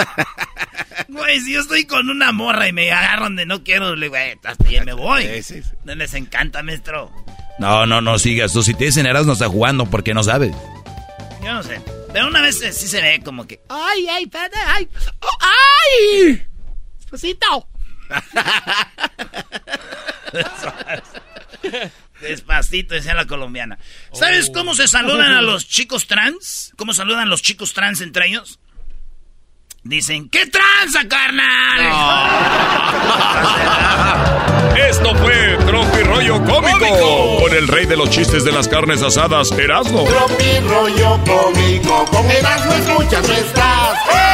[laughs] Güey, si yo estoy con una morra y me agarran donde no quiero, le digo, güey, hasta ya me voy. No les encanta, maestro. No, no, no sigas. Tú si te dicen eras no está jugando porque no sabes. Yo no sé. Pero una vez eh, sí se ve como que. ¡Ay, ay, espérate! ¡Ay! ¡Oh, ¡Ay! ¡Despacito! [laughs] Despacito, decía la colombiana. ¿Sabes cómo se saludan a los chicos trans? ¿Cómo saludan los chicos trans entre ellos? Dicen, ¿qué tranza, carnal? [laughs] Esto fue Tropi Rollo Cómico, con el rey de los chistes de las carnes asadas, Erasmo. Tropi rollo cómico, con Erasmo escuchas no estás. ¡Eso!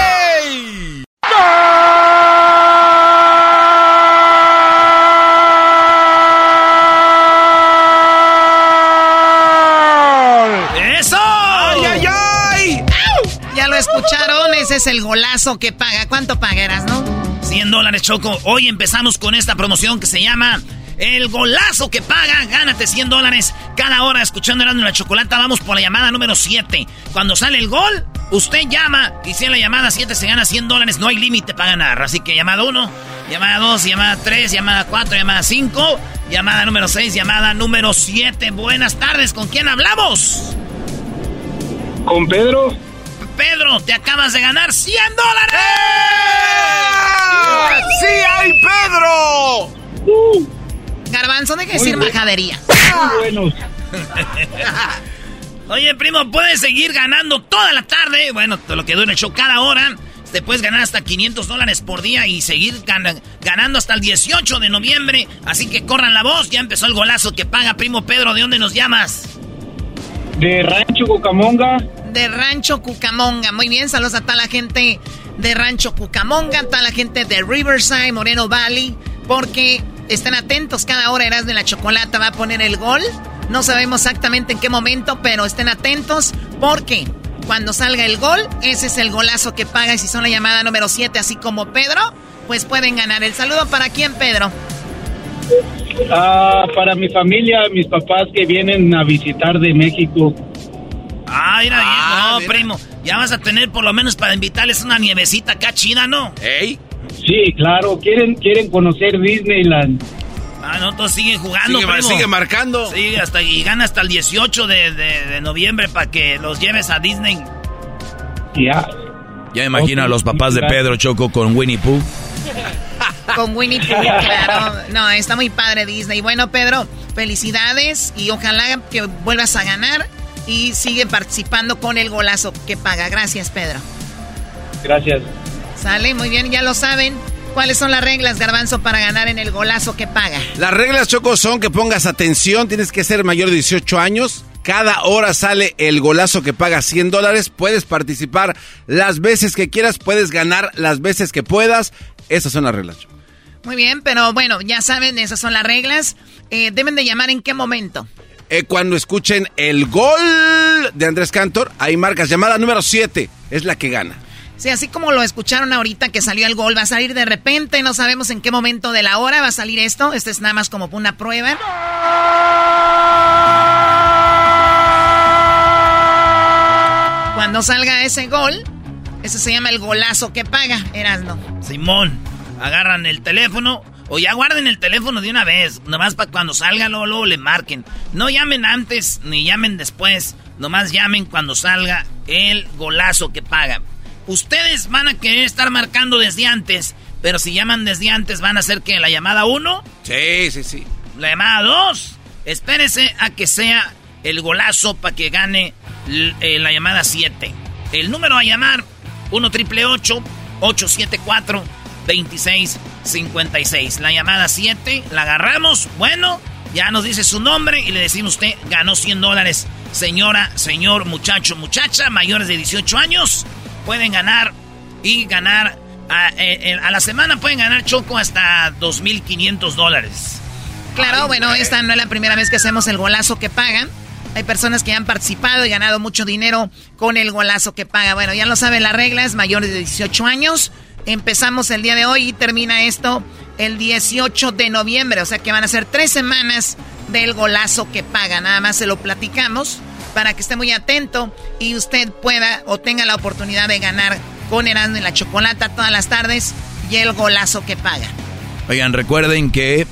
Es el golazo que paga. ¿Cuánto pagarás, no? 100 dólares, Choco. Hoy empezamos con esta promoción que se llama El Golazo que Paga. Gánate 100 dólares cada hora escuchando Erasmo la Chocolata. Vamos por la llamada número 7. Cuando sale el gol, usted llama y si en la llamada 7 se gana 100 dólares, no hay límite para ganar. Así que llamada 1, llamada 2, llamada 3, llamada 4, llamada 5, llamada número 6, llamada número 7. Buenas tardes, ¿con quién hablamos? Con Pedro. Pedro, te acabas de ganar 100 dólares. ¡Sí hay Pedro! Garbanzo, deja de decir majadería. buenos. [laughs] Oye, primo, puedes seguir ganando toda la tarde. Bueno, todo lo que dura el show cada hora. Te puedes ganar hasta 500 dólares por día y seguir gana- ganando hasta el 18 de noviembre. Así que corran la voz. Ya empezó el golazo que paga, primo Pedro. ¿De dónde nos llamas? De Rancho Cucamonga. De Rancho Cucamonga. Muy bien, saludos a toda la gente de Rancho Cucamonga, toda la gente de Riverside, Moreno Valley, porque estén atentos, cada hora Eras de la Chocolata va a poner el gol. No sabemos exactamente en qué momento, pero estén atentos porque cuando salga el gol, ese es el golazo que paga y si son la llamada número 7, así como Pedro, pues pueden ganar. El saludo para quién, Pedro. Ah, para mi familia, mis papás que vienen a visitar de México. Ah, mira, no, primo. Ya vas a tener por lo menos para invitarles una nievecita acá chida, ¿no? ¿Ey? Sí, claro, quieren, quieren conocer Disneyland. Ah, no, todos siguen jugando, sigue, primo. sigue marcando. Sí, hasta, y gana hasta el 18 de, de, noviembre para que los lleves a Disney. Ya. Ya imagino a los papás de Pedro Choco con Winnie Pooh. [laughs] Con Winnie Pooh, claro. No, está muy padre Disney. Bueno, Pedro, felicidades y ojalá que vuelvas a ganar y sigue participando con el golazo que paga. Gracias, Pedro. Gracias. Sale, muy bien, ya lo saben. ¿Cuáles son las reglas, Garbanzo, para ganar en el golazo que paga? Las reglas, Choco, son que pongas atención, tienes que ser mayor de 18 años. Cada hora sale el golazo que paga 100 dólares. Puedes participar las veces que quieras, puedes ganar las veces que puedas. Esas son las reglas, Choco. Muy bien, pero bueno, ya saben, esas son las reglas. Eh, deben de llamar en qué momento. Eh, cuando escuchen el gol de Andrés Cantor, ahí marcas llamada número 7, es la que gana. Sí, así como lo escucharon ahorita que salió el gol, va a salir de repente, no sabemos en qué momento de la hora va a salir esto. Esto es nada más como una prueba. Cuando salga ese gol, ese se llama el golazo que paga, Erasno. Simón, agarran el teléfono o ya guarden el teléfono de una vez, nomás para cuando salga luego, luego le marquen. No llamen antes ni llamen después, nomás llamen cuando salga el golazo que paga. Ustedes van a querer estar marcando desde antes, pero si llaman desde antes van a hacer que la llamada 1. Sí, sí, sí. La llamada 2. Espérese a que sea el golazo para que gane eh, la llamada 7. El número a llamar 1 triple 874 2656. La llamada 7 la agarramos. Bueno, ya nos dice su nombre y le decimos usted ganó 100 dólares. Señora, señor, muchacho, muchacha, mayores de 18 años pueden ganar y ganar. A, eh, la semana pueden ganar Choco hasta 2.500 dólares. Claro, bueno, esta no es la primera vez que hacemos el golazo que pagan. Hay personas que han participado y ganado mucho dinero con el golazo que paga. Bueno, ya lo saben las reglas, mayores de 18 años. Empezamos el día de hoy y termina esto el 18 de noviembre. O sea que van a ser tres semanas del golazo que paga. Nada más se lo platicamos para que esté muy atento y usted pueda o tenga la oportunidad de ganar con Erasmo y la Chocolata todas las tardes y el golazo que paga. Oigan, recuerden que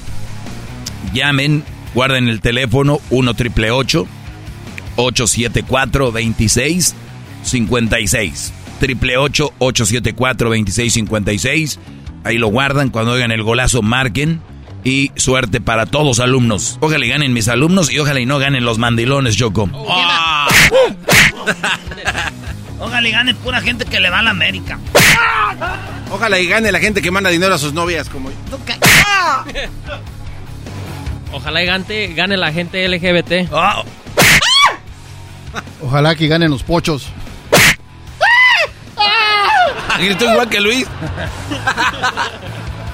llamen, guarden el teléfono 1 triple 874 2656 triple 874 2656 Ahí lo guardan cuando oigan el golazo, marquen y suerte para todos los alumnos. Ojalá y ganen mis alumnos y ojalá y no ganen los mandilones, Choco. Ah. [laughs] ojalá y gane pura gente que le va a la América. Ojalá y gane la gente que manda dinero a sus novias como yo. [laughs] Ojalá y gane, gane la gente LGBT. Ojalá que ganen los pochos. Gritó igual que Luis.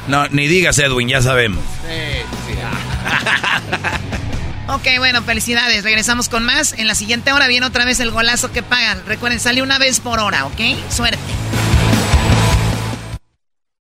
No, ni digas Edwin, ya sabemos. ok, bueno, felicidades. Regresamos con más. En la siguiente hora viene otra vez el golazo que pagan. Recuerden, sale una vez por hora, ¿ok? Suerte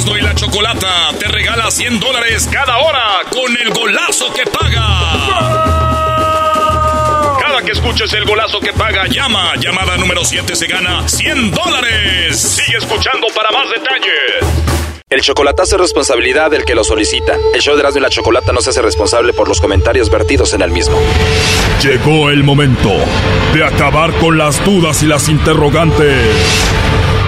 Erasmo y la Chocolata te regala 100 dólares cada hora con el golazo que paga. Cada que escuches el golazo que paga, llama. Llamada número 7 se gana 100 dólares. Sigue escuchando para más detalles. El chocolatazo es responsabilidad del que lo solicita. El show de Erasmo y la Chocolata no se hace responsable por los comentarios vertidos en el mismo. Llegó el momento de acabar con las dudas y las interrogantes.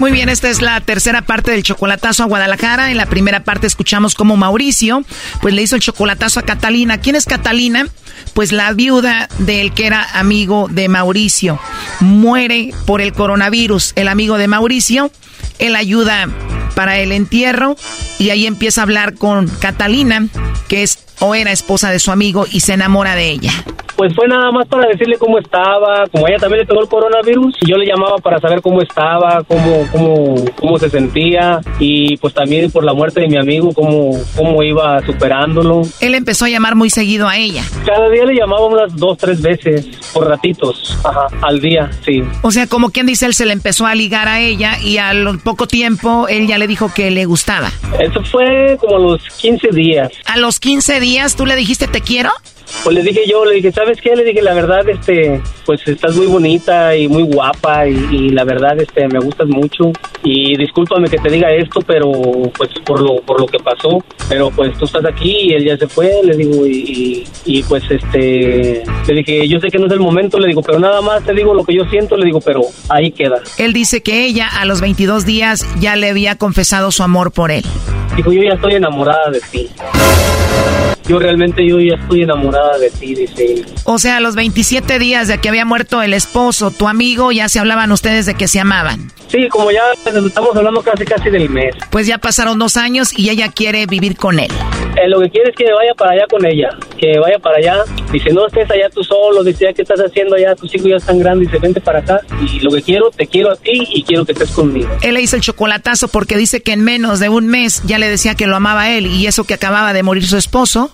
Muy bien, esta es la tercera parte del chocolatazo a Guadalajara. En la primera parte escuchamos cómo Mauricio, pues le hizo el chocolatazo a Catalina. ¿Quién es Catalina? Pues la viuda del que era amigo de Mauricio. Muere por el coronavirus. El amigo de Mauricio, él ayuda para el entierro y ahí empieza a hablar con Catalina, que es o era esposa de su amigo y se enamora de ella. Pues fue nada más para decirle cómo estaba, como a ella también le pegó el coronavirus, yo le llamaba para saber cómo estaba, cómo, cómo, cómo se sentía y pues también por la muerte de mi amigo, cómo, cómo iba superándolo. Él empezó a llamar muy seguido a ella. Cada día le llamaba unas dos, tres veces, por ratitos, ajá, al día, sí. O sea, como quien dice, él se le empezó a ligar a ella y al poco tiempo él ya le dijo que le gustaba. Eso fue como a los 15 días. A los 15 días tú le dijiste te quiero? Pues le dije yo, le dije, ¿sabes qué? Le dije, la verdad, este, pues estás muy bonita y muy guapa y, y la verdad, este, me gustas mucho y discúlpame que te diga esto, pero pues por lo, por lo que pasó, pero pues tú estás aquí y él ya se fue, le digo, y, y, y, pues este, le dije, yo sé que no es el momento, le digo, pero nada más te digo lo que yo siento, le digo, pero ahí queda. Él dice que ella a los 22 días ya le había confesado su amor por él. Dijo, yo ya estoy enamorada de ti. Yo realmente yo ya estoy enamorada de ti, dice él. O sea, a los 27 días de que había muerto el esposo, tu amigo, ya se hablaban ustedes de que se amaban. Sí, como ya estamos hablando casi casi del mes. Pues ya pasaron dos años y ella quiere vivir con él. Eh, lo que quiere es que vaya para allá con ella, que vaya para allá. Dice, no estés allá tú solo, dice, ya, ¿qué estás haciendo allá? Tus hijos ya están grandes, dice, vente para acá. Y lo que quiero, te quiero a ti y quiero que estés conmigo. Él le hizo el chocolatazo porque dice que en menos de un mes ya le decía que lo amaba a él y eso que acababa de morir su esposo.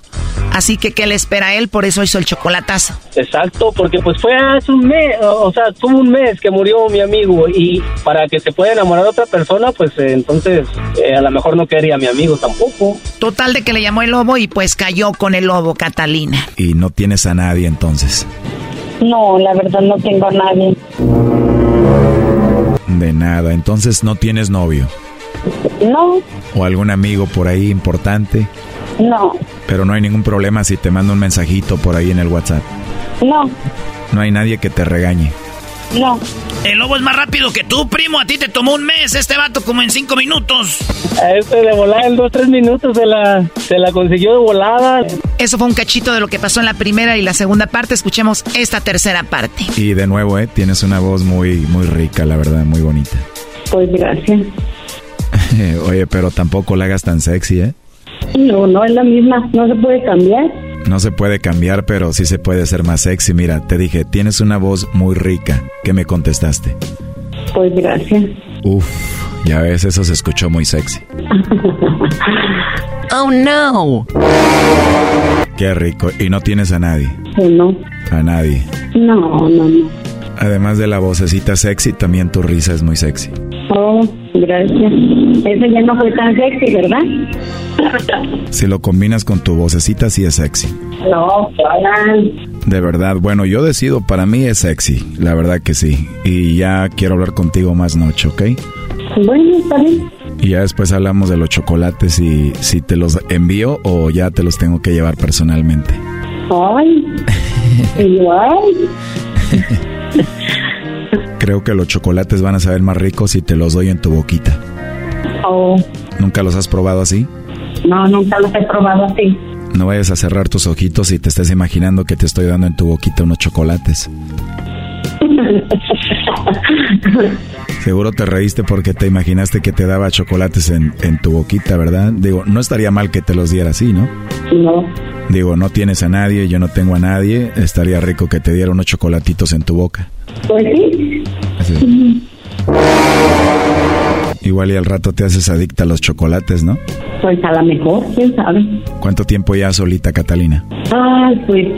Así que, ¿qué le espera a él? Por eso hizo el chocolatazo. Exacto, porque pues fue hace un mes, o sea, tuvo un mes que murió mi amigo y para que se pueda enamorar de otra persona, pues eh, entonces eh, a lo mejor no quería a mi amigo tampoco. Total de que le llamó el lobo y pues cayó con el lobo Catalina. Y no tienes a nadie entonces. No, la verdad no tengo a nadie. De nada, entonces no tienes novio. No, ¿O algún amigo por ahí importante? No, Pero no hay ningún problema si te mando un mensajito por ahí en el WhatsApp. no, No hay nadie que te regañe. no. El lobo es más rápido que tú, primo. A ti te tomó un mes, este vato como en cinco minutos. A este de volada en dos, tres minutos se la, se la consiguió de volada. Eso fue un cachito de lo que pasó en la primera y la segunda parte. Escuchemos esta tercera parte. Y de nuevo, ¿eh? Tienes una voz muy, muy rica, la verdad, muy bonita. Pues gracias. [laughs] Oye, pero tampoco la hagas tan sexy, ¿eh? No, no es la misma. No se puede cambiar. No se puede cambiar, pero sí se puede ser más sexy. Mira, te dije, tienes una voz muy rica. ¿Qué me contestaste? Pues gracias. Uf, ya ves, eso se escuchó muy sexy. [laughs] Oh no. Qué rico. Y no tienes a nadie. Pues no, A nadie. no, no, no. Además de la vocecita sexy, también tu risa es muy sexy. Oh, gracias. Ese ya no fue tan sexy, ¿verdad? Si lo combinas con tu vocecita, sí es sexy. No, Alan. De verdad, bueno, yo decido, para mí es sexy, la verdad que sí. Y ya quiero hablar contigo más noche, ¿ok? Bueno, está bien. Y ya después hablamos de los chocolates y si te los envío o ya te los tengo que llevar personalmente. Ay, [laughs] igual. Creo que los chocolates van a saber más ricos si te los doy en tu boquita. Oh, ¿Nunca los has probado así? no, nunca los he probado así. No vayas a cerrar tus ojitos y te estés imaginando que te estoy dando en tu boquita unos chocolates. [laughs] Seguro te reíste porque te imaginaste que te daba chocolates en, en tu boquita, ¿verdad? Digo, no estaría mal que te los diera así, ¿no? No, Digo, no tienes a nadie, yo no tengo a nadie, estaría rico que te diera unos chocolatitos en tu boca. pues sí. Así. Igual y al rato te haces adicta a los chocolates, ¿no? Pues a lo mejor, quién sabe. ¿Cuánto tiempo ya solita, Catalina? Ay, pues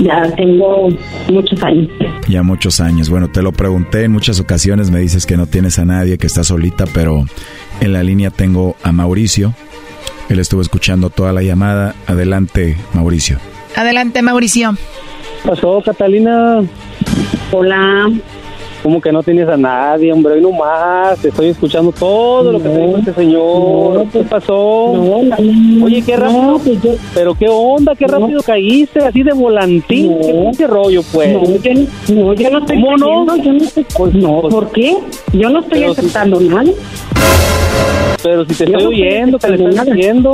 ya tengo muchos años. Ya muchos años. Bueno, te lo pregunté en muchas ocasiones, me dices que no tienes a nadie, que estás solita, pero en la línea tengo a Mauricio. Él estuvo escuchando toda la llamada. Adelante, Mauricio. Adelante, Mauricio. pasó, Catalina? Hola. ¿Cómo que no tienes a nadie, hombre? Hoy nomás, estoy escuchando todo lo que te dijo este señor. ¿Qué pasó? Oye, qué rápido. Pero qué onda, qué rápido caíste, así de volantín. ¿Qué rollo, pues? No, yo, no, yo no estoy ¿Cómo no? yo no estoy- pues no, ¿por qué? Yo no estoy Pero si- aceptando nada. Pero si te Yo estoy oyendo, que le aceptando nada. diciendo.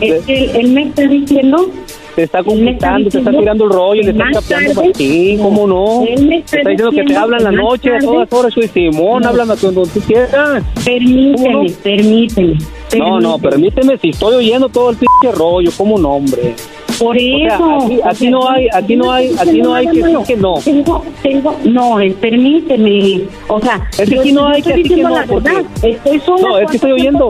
Él, él, él me está diciendo Te está me está conquistando, te está tirando el rollo, le más capeando tarde- aquí, ¿cómo no? Él me está está diciendo que te diciendo habla en la noche, a tarde- todas horas, soy Simón, No. háblame cuando tú quieras. Permíteme, permíteme. No, no, permíteme, si estoy oyendo todo el pinche rollo, ¿cómo no, hombre? Por O sea, eso. aquí, aquí no hay, aquí no hay, aquí no hay que decir que no. Tengo, tengo, no, eh, permíteme. O sea, Es que aquí no hay que decir que no. Estoy sola. No, es que estoy ¿Cuánto tiempo oyendo.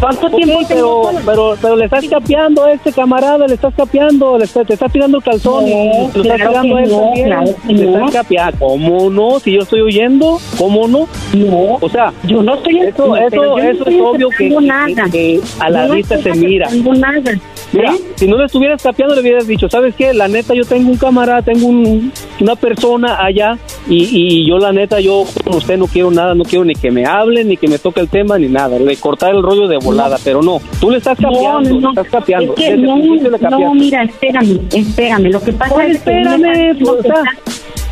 ¿Cuánto tiempo pero, tengo sola? pero, pero le estás capeando a este camarada, le estás capeando, le está- te estás tirando el calzón y No, te lo estás claro tirando a él no, también. claro Le no. estás capeando. ¿Cómo no? Si yo estoy oyendo, ¿cómo no? No, O sea, yo no estoy eso, pero eso, eso es obvio que, que- que a la vista se mira. nada. Mira, si no le estuvieras capeando, le hubieras dicho, ¿sabes qué? La neta, yo tengo un camarada, tengo un- una persona allá y, y yo, la neta, yo con usted no quiero nada, no quiero ni que me hable, ni que me toque el tema, ni nada. Le cortar el rollo de volada, pero no. Tú le estás capeando, No, no, le estás capeando. Es que no, mira, espérame, espérame. Lo que pasa es que... espérame, pues,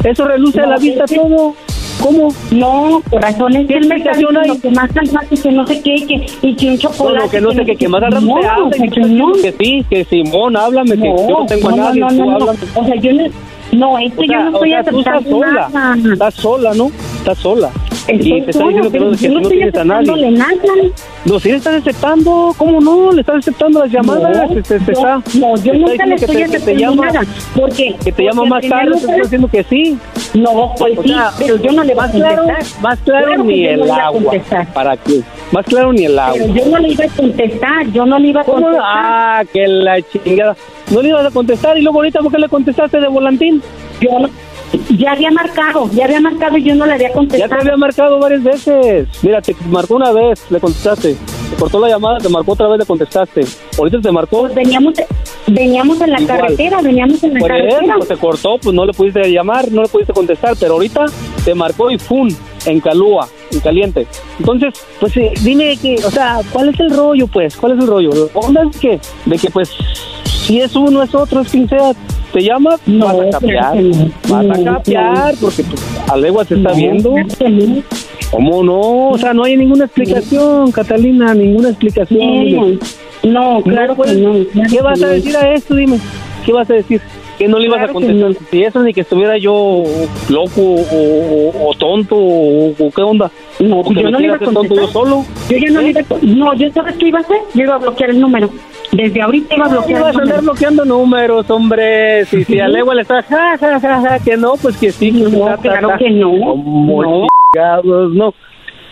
eso reluce a la vista todo. ¿Cómo? No, corazón, es que él me está diciendo que más calmado que no sé qué, que, y que un chocolate. no, que no sé, que, que más al rato te que sí, que Simón, háblame, que yo no tengo a nadie, no, tú no, no. háblame. O sea, yo no, no, es que yo no estoy aceptando sola, nada. estás sola, ¿no? Estás sola. Y te está diciendo que no, que no no tienes a nadie. nada. No, si le estás aceptando, ¿cómo no? Le estás aceptando las llamadas, No, te, te- te no, está, no, yo te nunca le estoy te, que te aceptando llama, nada. Porque, que te llama más tarde, te está diciendo que sí. No, pues O sí, sea, pero yo no le voy a claro, contestar. más claro, ni no el agua. ¿Para qué? Más claro ni el agua. Pero yo no le iba a contestar, yo no le iba a ¿Cómo? contestar. Ah, que la chingada. No le ibas a contestar y luego ahorita, ¿por qué le contestaste de volantín? Yo no- ya había marcado, ya había marcado y yo no le había Ya contestado. te había marcado varias veces. Mira, te marcó una vez, le contestaste. Te cortó la llamada, te marcó otra vez, le contestaste. Ahorita te marcó. Pues veníamos, veníamos en la Igual. carretera, veníamos en la Por eso, carretera. pues te cortó, pues no le pudiste llamar, no le pudiste contestar, pero ahorita te marcó y ¡fum! En calúa, en caliente. Entonces, pues eh, dime que, o sea, ¿cuál es el rollo, pues? ¿Cuál es el rollo? La onda es que, de que, pues, si es uno, es otro, es quien sea, te llama, vas a capear. no. Vas a No, capear, porque a legua se está No, viendo. no. ¿Cómo no? O sea, no hay ninguna explicación, Catalina, ninguna explicación. No, claro que no. ¿Qué vas a no. decir a esto? Dime. ¿Qué vas a decir? Que no le ibas Claro a que contestar. Si eso ni que estuviera yo loco o, o- o tonto o, o qué onda. No, yo no le iba a hacer tonto contestar. yo solo. Yo ya no le iba a... No, yo sabes qué iba a hacer. Yo iba a bloquear el número. Desde ahorita iba a No bloquear a andar bloqueando números, hombre. Si, si a legua le está ja, ja, ja, ja, que no, pues que sí. No, ta, ta, claro ta. que no. Como No. no.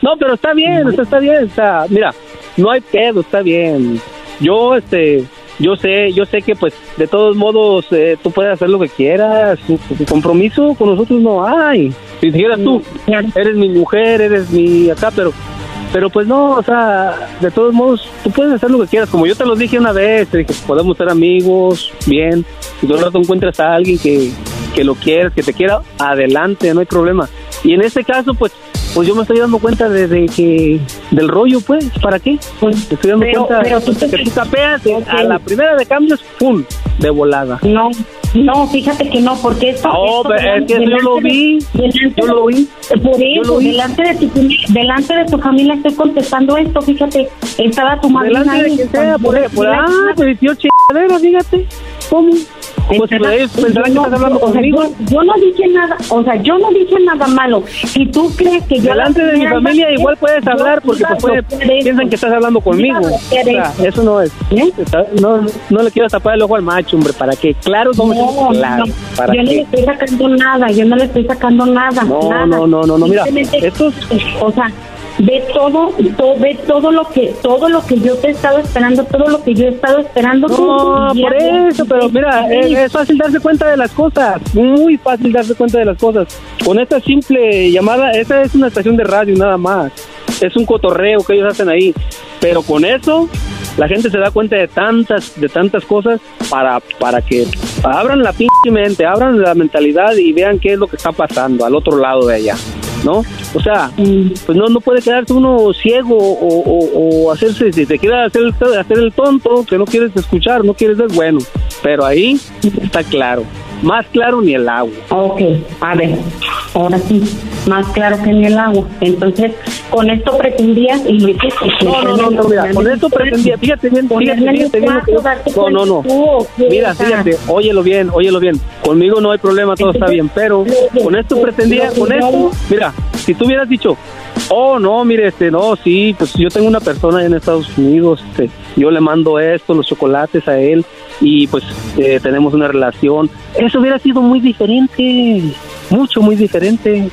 No, pero está bien, o sea, está bien, está, mira, no hay pedo, está bien. Yo, este, yo sé, yo sé que pues de todos modos eh, tú puedes hacer lo que quieras, tu compromiso con nosotros no hay. Si dijeras tú, eres mi mujer, eres mi acá, pero pero pues no, o sea, de todos modos, tú puedes hacer lo que quieras. Como yo te lo dije una vez, te dije, podemos ser amigos, bien. Si tú rato encuentras a alguien que, que lo quieras, que te quiera, adelante, no hay problema. Y en este caso, pues, pues yo me estoy dando cuenta de, de que, del rollo, pues, ¿para qué? Pues, me estoy dando pero- cuenta pero tú te- que tú capeas, a la primera de cambios, ¡pum! de volada. No, no, fíjate que no, porque esto... No, esto pero es que yo lo de- vi. delante Yo de- lo vi. Por eso, vi. delante de, tu, delante de tu familia estoy contestando esto, fíjate, estaba tu madrina Delante de quien sea, por, cuando- por ah, pues dio chingadera, fíjate. ¿Cómo? Pues Estaba- ellos pensarán que estás hablando o sea, conmigo. yo, yo no dije nada, o sea, yo no dije nada malo. Si tú crees que yo... Delante la de mi familia igual puedes hablar porque pues, piensan que estás hablando conmigo. O sea, eso. no es. Está- No, no le quiero tapar el ojo al macho, hombre, ¿para qué? Claro, vamos a No, no, ¿Para yo no le estoy sacando nada, yo no le estoy sacando nada. No, nada. no, no, no, no, mira, estos- O sea, ve todo, todo, ve todo lo que, todo lo que yo te he estado esperando, todo lo que yo he estado esperando. No, por eso, pero mira, es, es fácil darse cuenta de las cosas, muy fácil darse cuenta de las cosas. Con esta simple llamada, esa es una estación de radio nada más, es un cotorreo que ellos hacen ahí, pero con eso la gente se da cuenta de tantas, de tantas cosas para, para que abran la pinche mente, abran la mentalidad y vean qué es lo que está pasando al otro lado de allá. ¿No? O sea, pues no, no puede quedarse uno ciego o, hacerse, si te quiere hacer, hacer el tonto, que no quieres escuchar, no quieres ver bueno. Pero ahí está claro, más claro ni el agua. Ok, a ver, ahora sí, más claro que en el agua. Entonces, con esto pretendías y lo hiciste. No, no, no, no, mira, con esto pretendía, fíjate bien, fíjate, bien No, no, no. Mira, fíjate, óyelo bien, óyelo bien. Conmigo no hay problema, todo está bien, pero con esto pretendía, con esto, mira, si tú hubieras dicho, oh, no, mire, este, no, sí, pues yo tengo una persona en Estados Unidos, este, yo le mando esto, los chocolates a él, y pues eh, tenemos una relación. Eso hubiera sido muy diferente, mucho, muy diferente.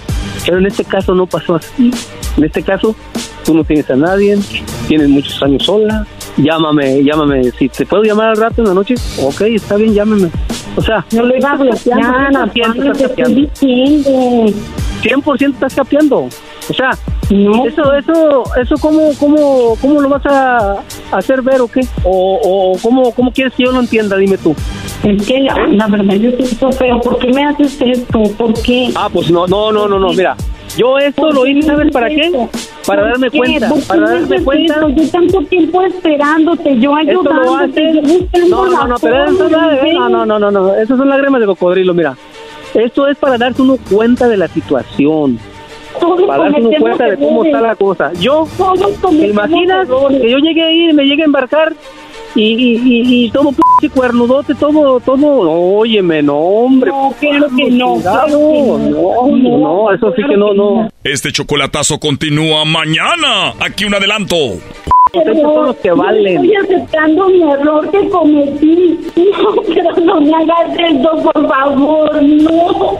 Pero en este caso no pasó así. En este caso, tú no tienes a nadie, tienes muchos años sola. Llámame, llámame. Si te puedo llamar al rato en la noche, ok, está bien, llámame. O sea, no lo iba a bloquear, 100% Pablo, estás capeando. diciendo. 100% estás capeando. O sea, eso, eso, eso, ¿cómo, cómo, cómo lo vas a hacer ver o qué? O, o cómo, cómo quieres que yo lo entienda, dime tú. Es que la, la verdad yo siento feo. ¿Por qué me haces esto? ¿Por qué? Ah, pues no, no, no, no, no, mira. Yo esto lo hice, ¿sabes para qué? Para ¿Por darme qué? cuenta, ¿Por qué para me darme cuenta. esto? Yo tanto tiempo esperándote, yo Esto lo ayudándote, yo buscando No, no, no, pero eso forma, no, no, no, no, no, esas son lágrimas de cocodrilo, mira. Esto es para darse uno cuenta de la situación. Para darse cuenta de cómo está la cosa. Yo, ¿te imaginas errores. que yo llegué ahí y me llegue a embarcar y, y, y, y todo p cuernudote, todo, todo, óyeme, no, hombre. No, claro que no, claro que no, no. no, no, eso sí que no, no. Este chocolatazo continúa mañana. Aquí un adelanto. Ustedes son los que valen. Estoy aceptando mi error que cometí. No, pero no me hagas esto, por favor, no.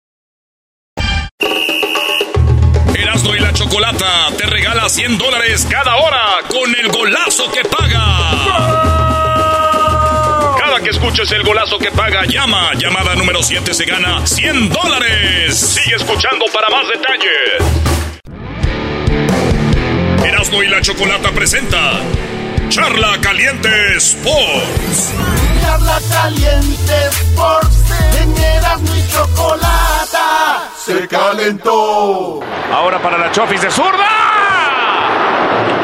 Chocolata te regala 100 dólares cada hora con el golazo que paga. Cada que escuches el golazo que paga, llama. Llamada número 7 se gana 100 dólares. Sigue escuchando para más detalles. Erasno y la chocolata presenta Charla Caliente Sports. Charla caliente Sports, en Erasmo y Chocolata, se calentó. Ahora para la Chofis de zurda.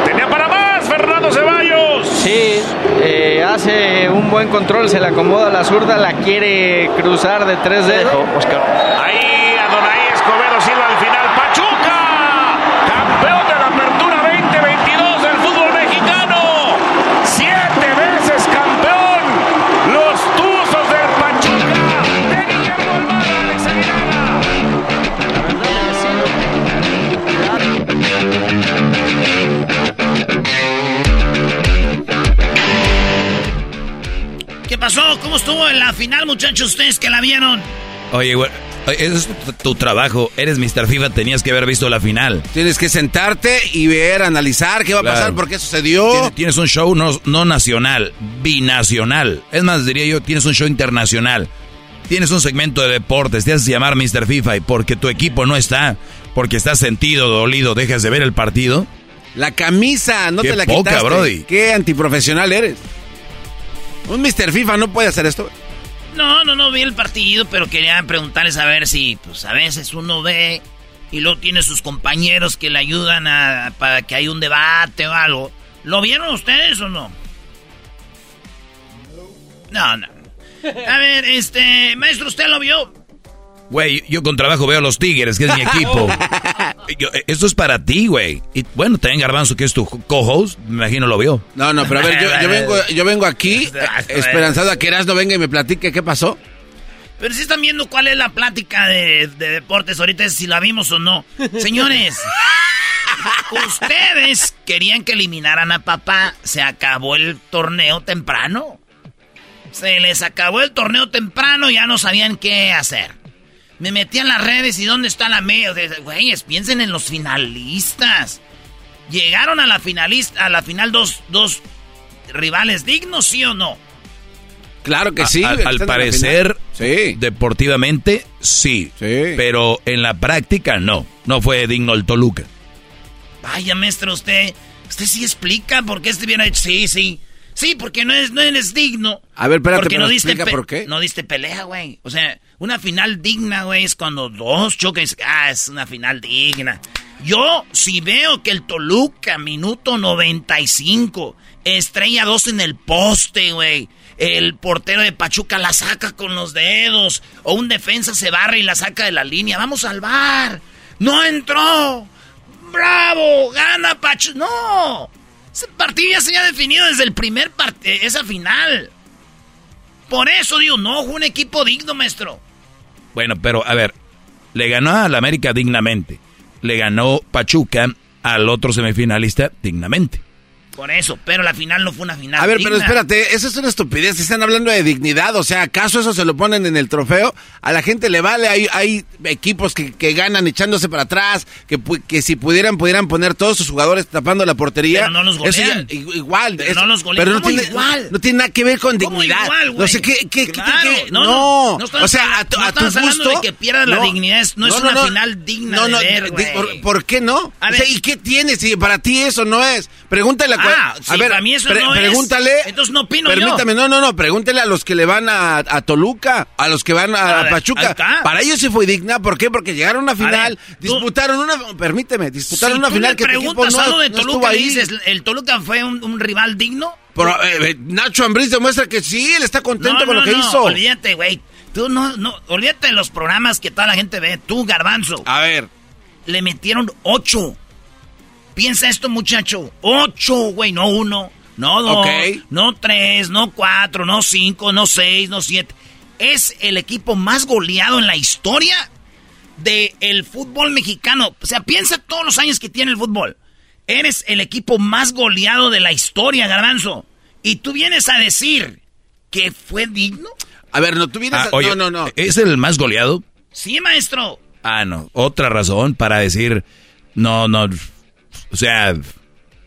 Tenía para más Fernando Ceballos. Sí, eh, hace un buen control, se le acomoda la zurda, la quiere cruzar de tres dedos. Ahí pasó? ¿Cómo estuvo en la final, muchachos? Ustedes que la vieron. Oye, güey, ese es tu, tu trabajo. Eres Mr. FIFA, tenías que haber visto la final. Tienes que sentarte y ver, analizar qué va a pasar, por qué sucedió. Tienes, tienes un show no, no nacional, binacional. Es más, diría yo, tienes un show internacional. Tienes un segmento de deportes, te haces llamar Mr. FIFA y porque tu equipo no está, porque estás sentido, dolido, dejas de ver el partido. La camisa, no Qué te la poca, quitaste. Brody. Qué antiprofesional eres. Un Mr. FIFA no puede hacer esto. No, no, no vi el partido, pero quería preguntarles a ver si, pues a veces uno ve y luego tiene sus compañeros que le ayudan a, para que haya un debate o algo. ¿Lo vieron ustedes o no? No, no. A ver, este, maestro, ¿usted lo vio? Güey, yo con trabajo veo a los Tigres, que es mi equipo. [laughs] Yo- eh, esto es para ti, güey. Y bueno, también Garbanzo, que es tu co-host, me imagino lo vio. No, no, pero a ver, yo, yo vengo, yo vengo aquí [laughs] eh, esperanzado a que Erasmo venga y me platique qué pasó. Pero si están viendo cuál es la plática de, de deportes ahorita, es si la vimos o no. Señores, [laughs] ustedes querían que eliminaran a papá. Se acabó el torneo temprano. Se les acabó el torneo temprano, ya no sabían qué hacer. Me metí en las redes y ¿dónde está la media? Güeyes, piensen en los finalistas. Llegaron a la finalista, a la final dos, dos rivales dignos, ¿sí o no? Claro que A- sí. al, parecer, deportivamente, sí, Pero en la práctica, no. No fue digno el Toluca. Vaya, maestro, usted, usted sí explica por qué este bien hecho. Sí, sí. Sí, porque no, es, no eres digno. A ver, espérate, porque no diste por qué. No diste pelea, güey. O sea, una final digna, güey, es cuando dos choques. Ah, es una final digna. Yo, si veo que el Toluca, minuto 95, estrella 2 en el poste, güey. El portero de Pachuca la saca con los dedos. O un defensa se barra y la saca de la línea. Vamos al bar. No entró. ¡Bravo! ¡Gana Pachuca! ¡No! Ese partido ya se había definido desde el primer partido, esa final. Por eso digo, no, fue un equipo digno, maestro. Bueno, pero a ver, le ganó al América dignamente. Le ganó Pachuca al otro semifinalista dignamente. Por eso, pero la final no fue una final A ver, pero espérate, eso es una estupidez. Están hablando de dignidad. O sea, ¿acaso eso se lo ponen en el trofeo? A la gente le vale. Hay, hay equipos que, que ganan echándose para atrás. Que, que si pudieran, pudieran poner todos sus jugadores tapando la portería. Pero no los Eso ya- golean. igual. Pero no los golean. Pero no ¿Cómo tiene, igual? no tiene nada que ver con ¿Cómo dignidad. igual, no sé qué. qué, qué- Claro, qué- no, no, no, no o sea, a tu, no a tu gusto. de que pierda la dignidad, no es una final digna de ver, di- güey. ¿por, por qué no? A O sea, ver. ¿y qué tienes? Si para ti eso no es. Pregúntale a, Ah, si a ver, para mí eso pre- no es, pregúntale. entonces no opino yo. Permítame, no, no, no, pregúntale a los que le van a, a Toluca, a los que van a, A Pachuca. Para ellos sí fue digna, ¿por qué? Porque llegaron a una final, ver, tú- disputaron una, permíteme, disputaron si una tú final le que preguntas no, algo de no Toluca, ahí. dices, ¿el Toluca fue un, un rival digno? Pero, eh, eh, Nacho Ambriz demuestra que sí, él está contento No, con no, lo que no, hizo. Olvídate, güey. Tú no, no, olvídate de los programas que toda la gente ve. Tú, Garbanzo. A ver. Le metieron ocho. Piensa esto, muchacho. Ocho, güey, no uno, no dos, no tres, no cuatro, no cinco, no seis, no siete. Es el equipo más goleado en la historia del fútbol mexicano. O sea, piensa todos los años que tiene el fútbol. Eres el equipo más goleado de la historia, Garbanzo. Y tú vienes a decir que fue digno. A ver, no, tú vienes Ah, a- oye, no, no, no. ¿Es el más goleado? Sí, maestro. Ah, no. Otra razón para decir, no, no. O sea,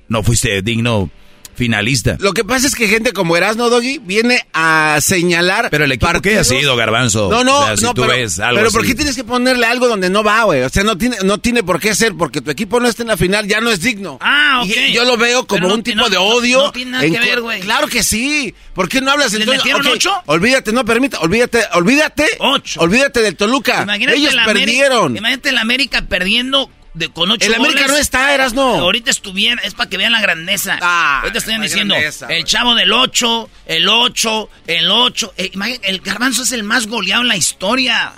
no fuiste digno finalista. Lo que pasa es que gente como Erasno Doggy viene a señalar. Pero el equipo que ha sido, Garbanzo. No, no, O sea, si no, tú pero, ves algo pero ¿por así. qué tienes que ponerle algo donde no va, güey? O sea, no tiene, no tiene por qué ser, porque tu equipo no está en la final, ya no es digno. Ah, ok. Y yo lo veo como no un ti- tipo no- de odio. no tiene nada en que ver, güey. Claro que sí. ¿Por qué no hablas ¿Les entonces? metieron ok, ocho? Olvídate, no permita, olvídate, olvídate. Ocho. Olvídate del Toluca. Imagínate Ellos la América- perdieron. imagínate la América perdiendo de, con ocho El América goles. no está, Erasno. Ahorita estuvieran, es para que vean la grandeza. Ahorita estuvieran la diciendo, grandeza, el chavo del 8, el 8, el 8. Eh, imagínate, el garbanzo es el más goleado en la historia.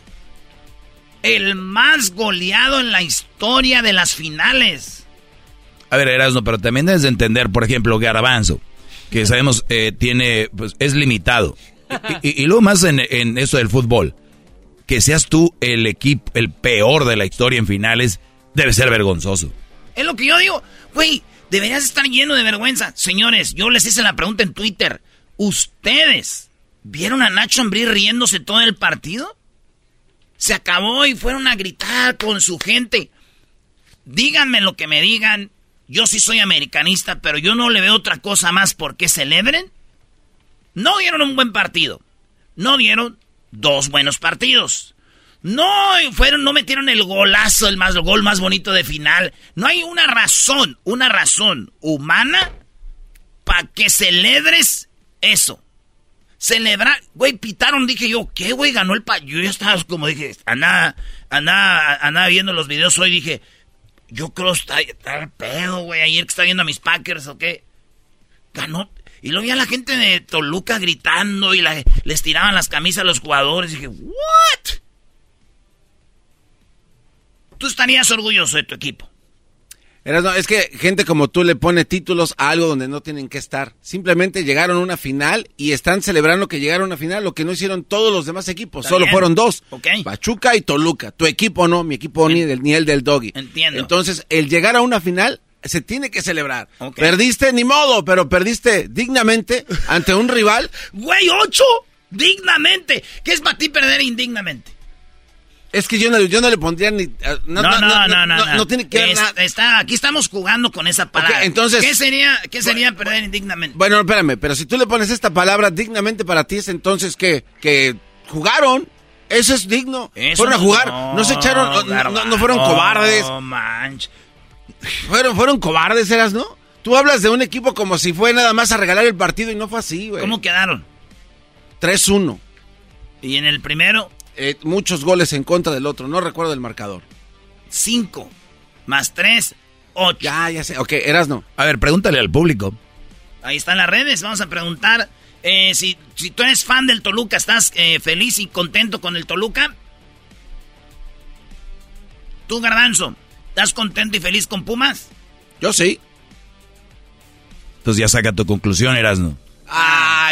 El más goleado en la historia de las finales. A ver, Erasmo, pero también debes de entender, por ejemplo, Garbanzo, que sabemos eh, tiene, pues es limitado. Y, y- y luego más en, en eso del fútbol, que seas tú el equipo, el peor de la historia en finales, debe ser vergonzoso. Es lo que yo digo. Güey, deberías estar lleno de vergüenza. Señores, yo les hice la pregunta en Twitter. ¿Ustedes vieron a Nacho Ambrí riéndose todo el partido? Se acabó y fueron a gritar con su gente. Díganme lo que me digan. Yo sí soy americanista, pero yo no le veo otra cosa más por qué celebren. No dieron un buen partido. No dieron dos buenos partidos. No, fueron, no metieron el golazo, el más gol más bonito de final. No hay una razón, una razón humana para que celebres eso. Celebrar, güey, pitaron, dije yo, ¿qué, güey? Ganó el pa... Yo ya estaba como dije, andaba, andaba, andaba viendo los videos hoy, dije, yo creo que está, está el pedo, güey, ayer que estaba viendo a mis Packers, ¿o qué? Ganó, y luego vi a la gente de Toluca gritando y les tiraban las camisas a los jugadores. Dije, ¿what? Tú estarías orgulloso de tu equipo. Erasno, es que gente como tú le pone títulos a algo donde no tienen que estar. Simplemente llegaron a una final y están celebrando que llegaron a una final, lo que no hicieron todos los demás equipos. Solo bien. fueron dos. Pachuca y Toluca. Tu equipo no, mi equipo ni, del, ni el del Doggy. Entiendo. Entonces, el llegar a una final se tiene que celebrar. Perdiste, ni modo, pero perdiste dignamente ante un rival. [laughs] Güey, ocho, dignamente. ¿Qué es para ti perder indignamente? Es que yo no, yo no le pondría ni... ah, No, no, no, no, no. no tiene que ver Es-. Está, aquí estamos jugando con esa palabra. Entonces- ¿Qué sería, qué sería perder indignamente? Bueno, espérame, pero si tú le pones esta palabra dignamente para ti, es entonces que, que jugaron. Eso es digno. Eso fueron a no- jugar, no, no, se echaron, no fueron cobardes. No manch. Fueron, fueron cobardes, eras, ¿no? Tú hablas de un equipo como si fue nada más a regalar el partido y no fue así, güey. ¿Cómo quedaron? 3-1. Y en el primero, Eh, muchos goles en contra del otro, no recuerdo el marcador. cinco. Más tres, ocho. Ya, ya sé. Ok, eras no. A ver, pregúntale al público. Ahí están las redes. Vamos a preguntar eh, si, si tú eres fan del Toluca, ¿estás eh, feliz y contento con el Toluca? Tú, Garbanzo, ¿estás contento y feliz con Pumas? Yo sí. Entonces ya saca tu conclusión, Erasno.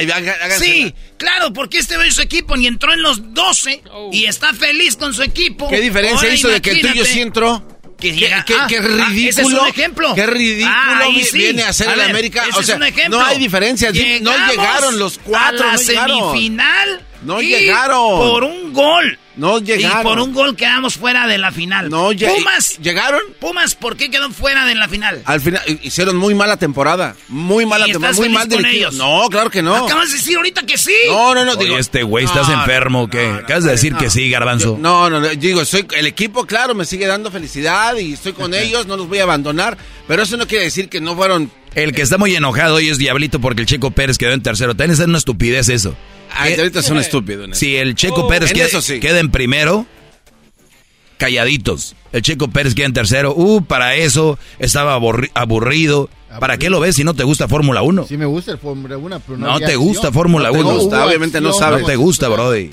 Ay, haga- háganse Sí, claro, porque este ve su equipo ni entró en los 12 y está feliz con su equipo. ¿Qué diferencia Ahora hizo de que el tuyo sí entró? Que ¿Qué, llega- qué- ah, qué ridículo? ese es un ejemplo. ¿Qué ridículo Ah, sí. viene a hacer A el América? ese O sea, es un ejemplo. no hay diferencia. No llegaron los cuatro. A la no llegaron. semifinal. No y llegaron. Por un gol. No llegaron. Y por un gol quedamos fuera de la final. No lle- Pumas. ¿Llegaron? Pumas, ¿por qué quedó fuera de la final? Al final hi- hicieron muy mala temporada. Muy mala ¿Y temporada. estás Muy feliz mal con dirigido. ellos? No, claro que no. Acabas de decir ahorita que sí. No, no, no. Oye, digo, este güey, ¿estás no, enfermo o qué? Acabas de decir que sí, Garbanzo. No, no, no, digo, soy el equipo, claro, me sigue dando felicidad y estoy con [laughs] ellos, no los voy a abandonar, pero eso no quiere decir que no fueron El que está muy enojado hoy es Diablito porque el Checo Pérez quedó en tercero. También es una estupidez eso. Ay, ¿Qué? ahorita es un estúpido. en eso. Si el Checo Oh, Pérez en queda, eso sí. queda en primero, calladitos. El Checo Pérez queda en tercero. Uh, para eso estaba aburri- aburrido. ¿Para qué lo ves si no te gusta Fórmula 1? Sí me gusta el Fórmula 1, pero no No te gusta. Fórmula No te 1. gusta, hubo obviamente no acción, sabes. No te gusta, Brody.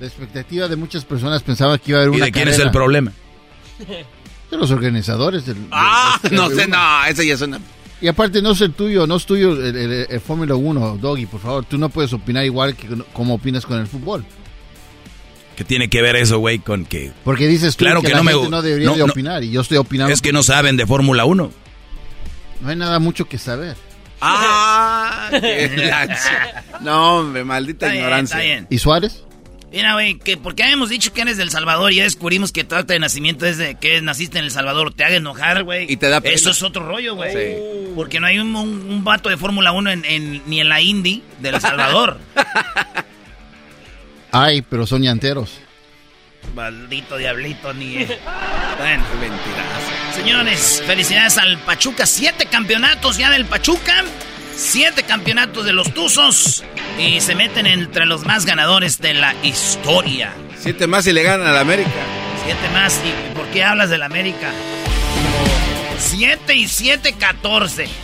La expectativa de muchas personas pensaba que iba a haber ¿Y una de quién es carrera el problema? De los organizadores del... del- Ah, del no sé, 1. no, ese ya es una... Y aparte no es el tuyo, no es tuyo el, el- el Fórmula 1, Doggy, por favor. Tú no puedes opinar igual que como opinas con el fútbol. ¿Qué tiene que ver eso, güey, con que... Porque dices tú Claro que, que la no me gente gu- no debería no, de no. opinar y yo estoy opinando. Es que no saben de Fórmula 1. No hay nada mucho que saber. Ah. [laughs] No, hombre, maldita Está bien, ignorancia. está bien. ¿Y Suárez? Mira, güey, que porque habíamos dicho que eres del Salvador y ya descubrimos que tu acta de nacimiento es de que naciste en El Salvador. Te haga enojar, güey. Y te da pena. Eso es otro rollo, güey. Sí. Porque no hay un, un- un vato de Fórmula 1 en, en- ni en la Indy de El Salvador. [laughs] Ay, pero son llanteros. Maldito diablito, ni. [laughs] Bueno, Señores, felicidades al Pachuca. Siete campeonatos ya del Pachuca. Siete campeonatos de los Tuzos. Y se meten entre los más ganadores de la historia. Siete más y le ganan a la América. Siete más. ¿Y por qué hablas del América? Siete y siete, catorce. [laughs]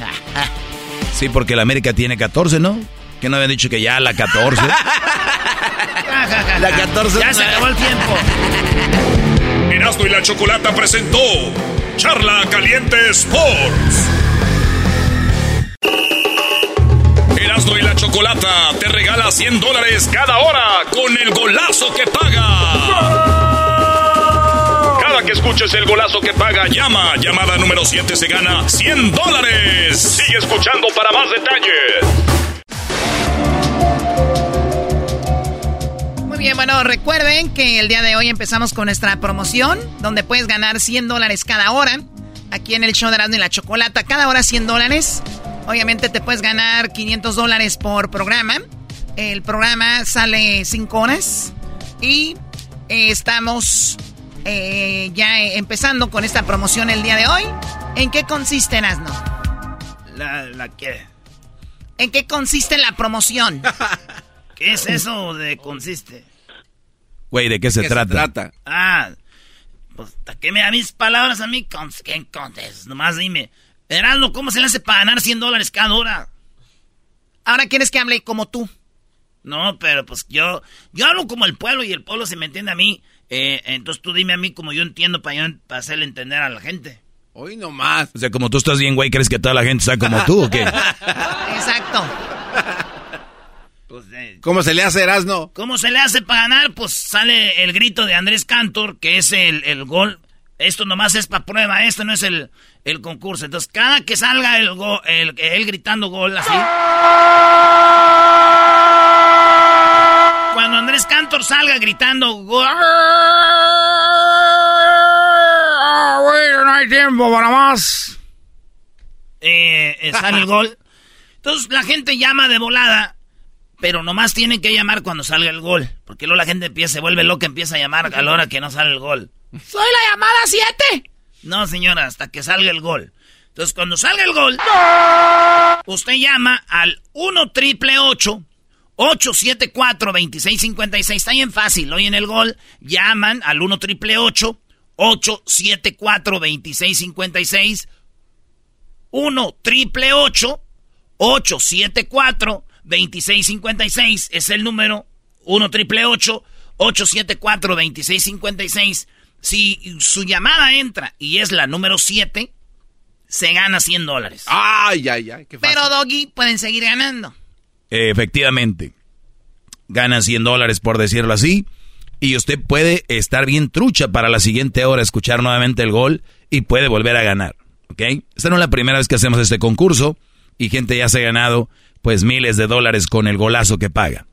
Sí, porque la América tiene 14, ¿no? Que no habían dicho que ya la 14. [laughs] La 14. Ya se acabó el tiempo. Erasmo y la Chocolata presentó Charla Caliente Sports. Y la Chocolata te regala 100 dólares cada hora con el golazo que paga. Cada que escuches el golazo que paga, llama. Llamada número 7 se gana 100 dólares. Sigue escuchando para más detalles. Muy bien, bueno, recuerden que el día de hoy empezamos con nuestra promoción, donde puedes ganar 100 dólares cada hora. Aquí en el show de Erasmo y la Chocolata, cada hora 100 dólares. Obviamente te puedes ganar 500 dólares por programa. El programa sale 5 horas. Y Eh, estamos eh, ya empezando con esta promoción el día de hoy. ¿En qué consiste, Erasno? ¿La, la qué? ¿En qué consiste la promoción? [laughs] ¿Qué es eso de consiste? Güey, ¿de qué se trata? Ah, pues, ¿qué me da mis palabras a mí? ¿Qué contes? Nomás dime. Erasno, ¿cómo se le hace para ganar 100 dólares cada hora? Ahora quieres que hable como tú. No, pero pues yo, yo hablo como el pueblo y el pueblo se me entiende a mí. Eh, entonces tú dime a mí como yo entiendo para, yo, para hacerle entender a la gente. Hoy nomás. O sea, como tú estás bien, güey, ¿crees que toda la gente sea como tú o qué? [laughs] Exacto. Pues, eh, ¿Cómo se le hace, Erasno? ¿Cómo se le hace para ganar? Pues sale el grito de Andrés Cantor, que es el, el gol. Esto nomás es para prueba, esto no es el, el concurso. Entonces, cada que salga el, go, el, él gritando gol así. Cuando Andrés Cantor salga gritando gol. No hay tiempo para más. Eh, eh, sale el gol. Entonces la gente llama de volada, pero nomás tienen que llamar cuando salga el gol. Porque luego la gente empieza, se vuelve loca, empieza a llamar a la hora que no sale el gol. ¡Soy la llamada 7! No, señora, hasta que salga el gol. Entonces, cuando salga el gol, usted llama al 1 triple 874 2656. Está bien fácil. Hoy en el gol llaman al 1 triple 874 2656. 1 triple 874 2656 es el número 1 triple 874 2656. Si su llamada entra y es la número 7, se gana 100 dólares. Ay, ay, ay. Qué fácil. Pero, Doggy, pueden seguir ganando. Efectivamente. Gana 100 dólares por decirlo así. Y usted puede estar bien trucha para la siguiente hora, escuchar nuevamente el gol y puede volver a ganar. ¿Ok? Esta no es la primera vez que hacemos este concurso y gente ya se ha ganado pues miles de dólares con el golazo que paga.